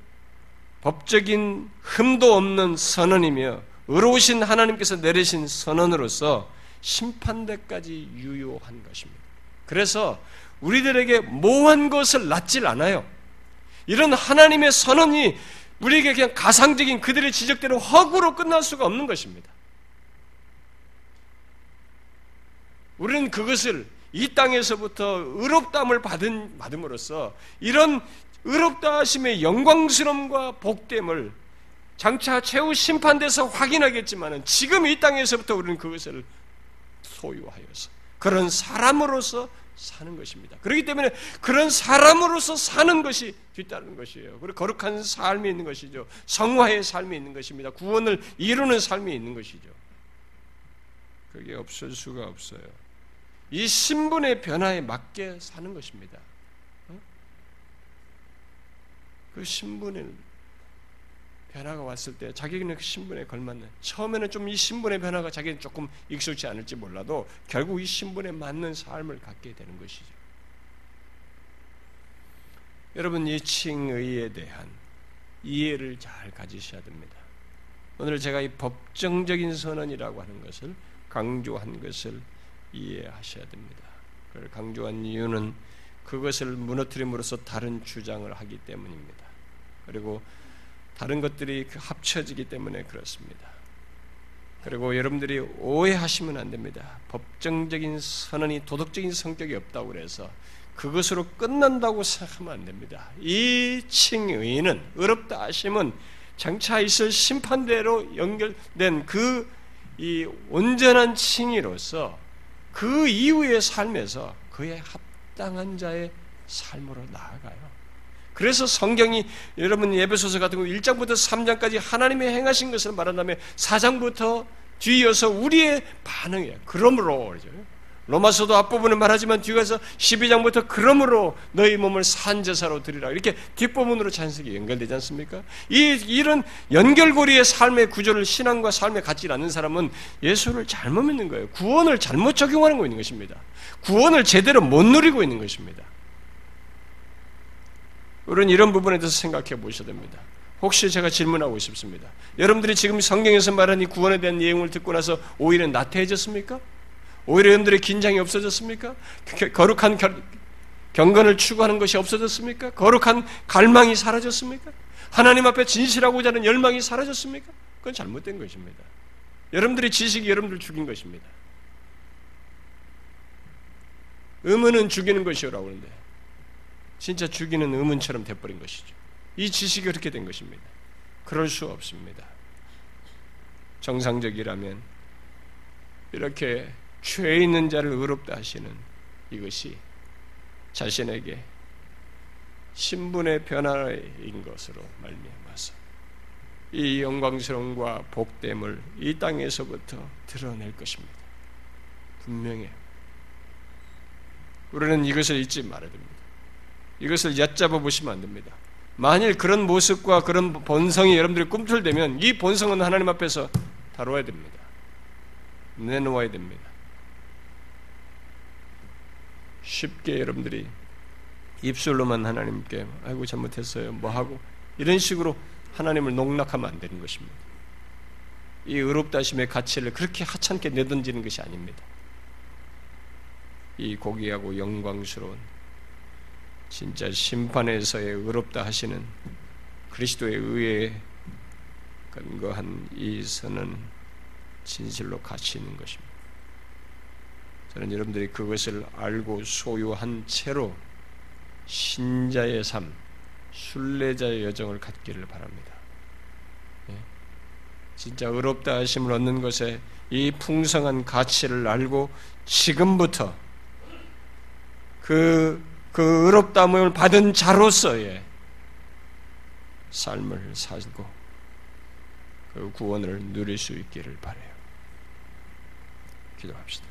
법적인 흠도 없는 선언이며 의로우신 하나님께서 내리신 선언으로서 심판대까지 유효한 것입니다. 그래서 우리들에게 모호한 것을 낳질 않아요. 이런 하나님의 선언이 우리에게 그냥 가상적인 그들의 지적대로 허구로 끝날 수가 없는 것입니다. 우리는 그것을 이 땅에서부터 의롭다함을 받은, 받음으로써 이런 의롭다 하심의 영광스러움과 복됨을 장차 최후 심판돼서 확인하겠지만은 지금 이 땅에서부터 우리는 그것을 소유하여서 그런 사람으로서 사는 것입니다. 그렇기 때문에 그런 사람으로서 사는 것이 뒤따르는 것이에요. 그리고 거룩한 삶이 있는 것이죠. 성화의 삶이 있는 것입니다. 구원을 이루는 삶이 있는 것이죠. 그게 없을 수가 없어요. 이 신분의 변화에 맞게 사는 것입니다. 어? 그 신분의 변화가 왔을 때 자기는 그 신분에 걸맞는 처음에는 좀 이 신분의 변화가 자기는 조금 익숙치 않을지 몰라도 결국 이 신분에 맞는 삶을 갖게 되는 것이죠. 여러분 이 칭의에 대한 이해를 잘 가지셔야 됩니다. 오늘 제가 이 법정적인 선언이라고 하는 것을 강조한 것을 이해하셔야 됩니다. 그걸 강조한 이유는 그것을 무너뜨림으로써 다른 주장을 하기 때문입니다. 그리고 다른 것들이 그 합쳐지기 때문에 그렇습니다. 그리고 여러분들이 오해하시면 안 됩니다. 법정적인 선언이 도덕적인 성격이 없다고 그래서 그것으로 끝난다고 생각하면 안 됩니다. 이 칭의는 의롭다 하심은 장차 있을 심판대로 연결된 그 이 온전한 칭의로서 그 이후의 삶에서 그의 합당한 자의 삶으로 나아가요. 그래서 성경이 여러분 예배소서 같은 거 1장부터 3장까지 하나님의 행하신 것을 말한 다음에 4장부터 뒤이어서 우리의 반응이에요. 그러므로 그러죠. 로마서도 앞부분을 말하지만 뒤 가서 12장부터 그러므로 너희 몸을 산 제사로 드리라. 이렇게 뒷부분으로 자연스럽게 연결되지 않습니까? 이 이런 연결고리의 삶의 구조를 신앙과 삶에 갖지 않는 사람은 예수를 잘못 믿는 거예요. 구원을 잘못 적용하는 거 있는 것입니다. 구원을 제대로 못 누리고 있는 것입니다. 우리는 이런 부분에 대해서 생각해 보셔야 됩니다. 혹시 제가 질문하고 싶습니다. 여러분들이 지금 성경에서 말한 이 구원에 대한 내용을 듣고 나서 오히려 나태해졌습니까? 오히려 여러분들의 긴장이 없어졌습니까? 거룩한 경건을 추구하는 것이 없어졌습니까? 거룩한 갈망이 사라졌습니까? 하나님 앞에 진실하고자 하는 열망이 사라졌습니까? 그건 잘못된 것입니다. 여러분들의 지식이 여러분들 죽인 것입니다. 의문은 죽이는 것이라고 하는데 진짜 죽이는 의문처럼 돼버린 것이죠. 이 지식이 그렇게 된 것입니다. 그럴 수 없습니다. 정상적이라면 이렇게 죄 있는 자를 의롭다 하시는 이것이 자신에게 신분의 변화인 것으로 말미암아서 이 영광스러움과 복됨을 이 땅에서부터 드러낼 것입니다. 분명해. 우리는 이것을 잊지 말아야 됩니다. 이것을 얕잡아 보시면 안 됩니다. 만일 그런 모습과 그런 본성이 여러분들이 꿈틀대면 이 본성은 하나님 앞에서 다뤄야 됩니다. 내놓아야 됩니다. 쉽게 여러분들이 입술로만 하나님께 아이고 잘못했어요 뭐 하고 이런 식으로 하나님을 농락하면 안 되는 것입니다. 이 의롭다심의 가치를 그렇게 하찮게 내던지는 것이 아닙니다. 이 고귀하고 영광스러운 진짜 심판에서의 의롭다 하시는 그리스도의 의에 근거한 이 선은 진실로 가치 있는 것입니다. 저는 여러분들이 그것을 알고 소유한 채로 신자의 삶, 순례자의 여정을 갖기를 바랍니다. 예? 진짜 의롭다 하심을 얻는 것에 이 풍성한 가치를 알고 지금부터 그, 그 의롭다함을 받은 자로서의 삶을 살고 그 구원을 누릴 수 있기를 바래요. 기도합시다.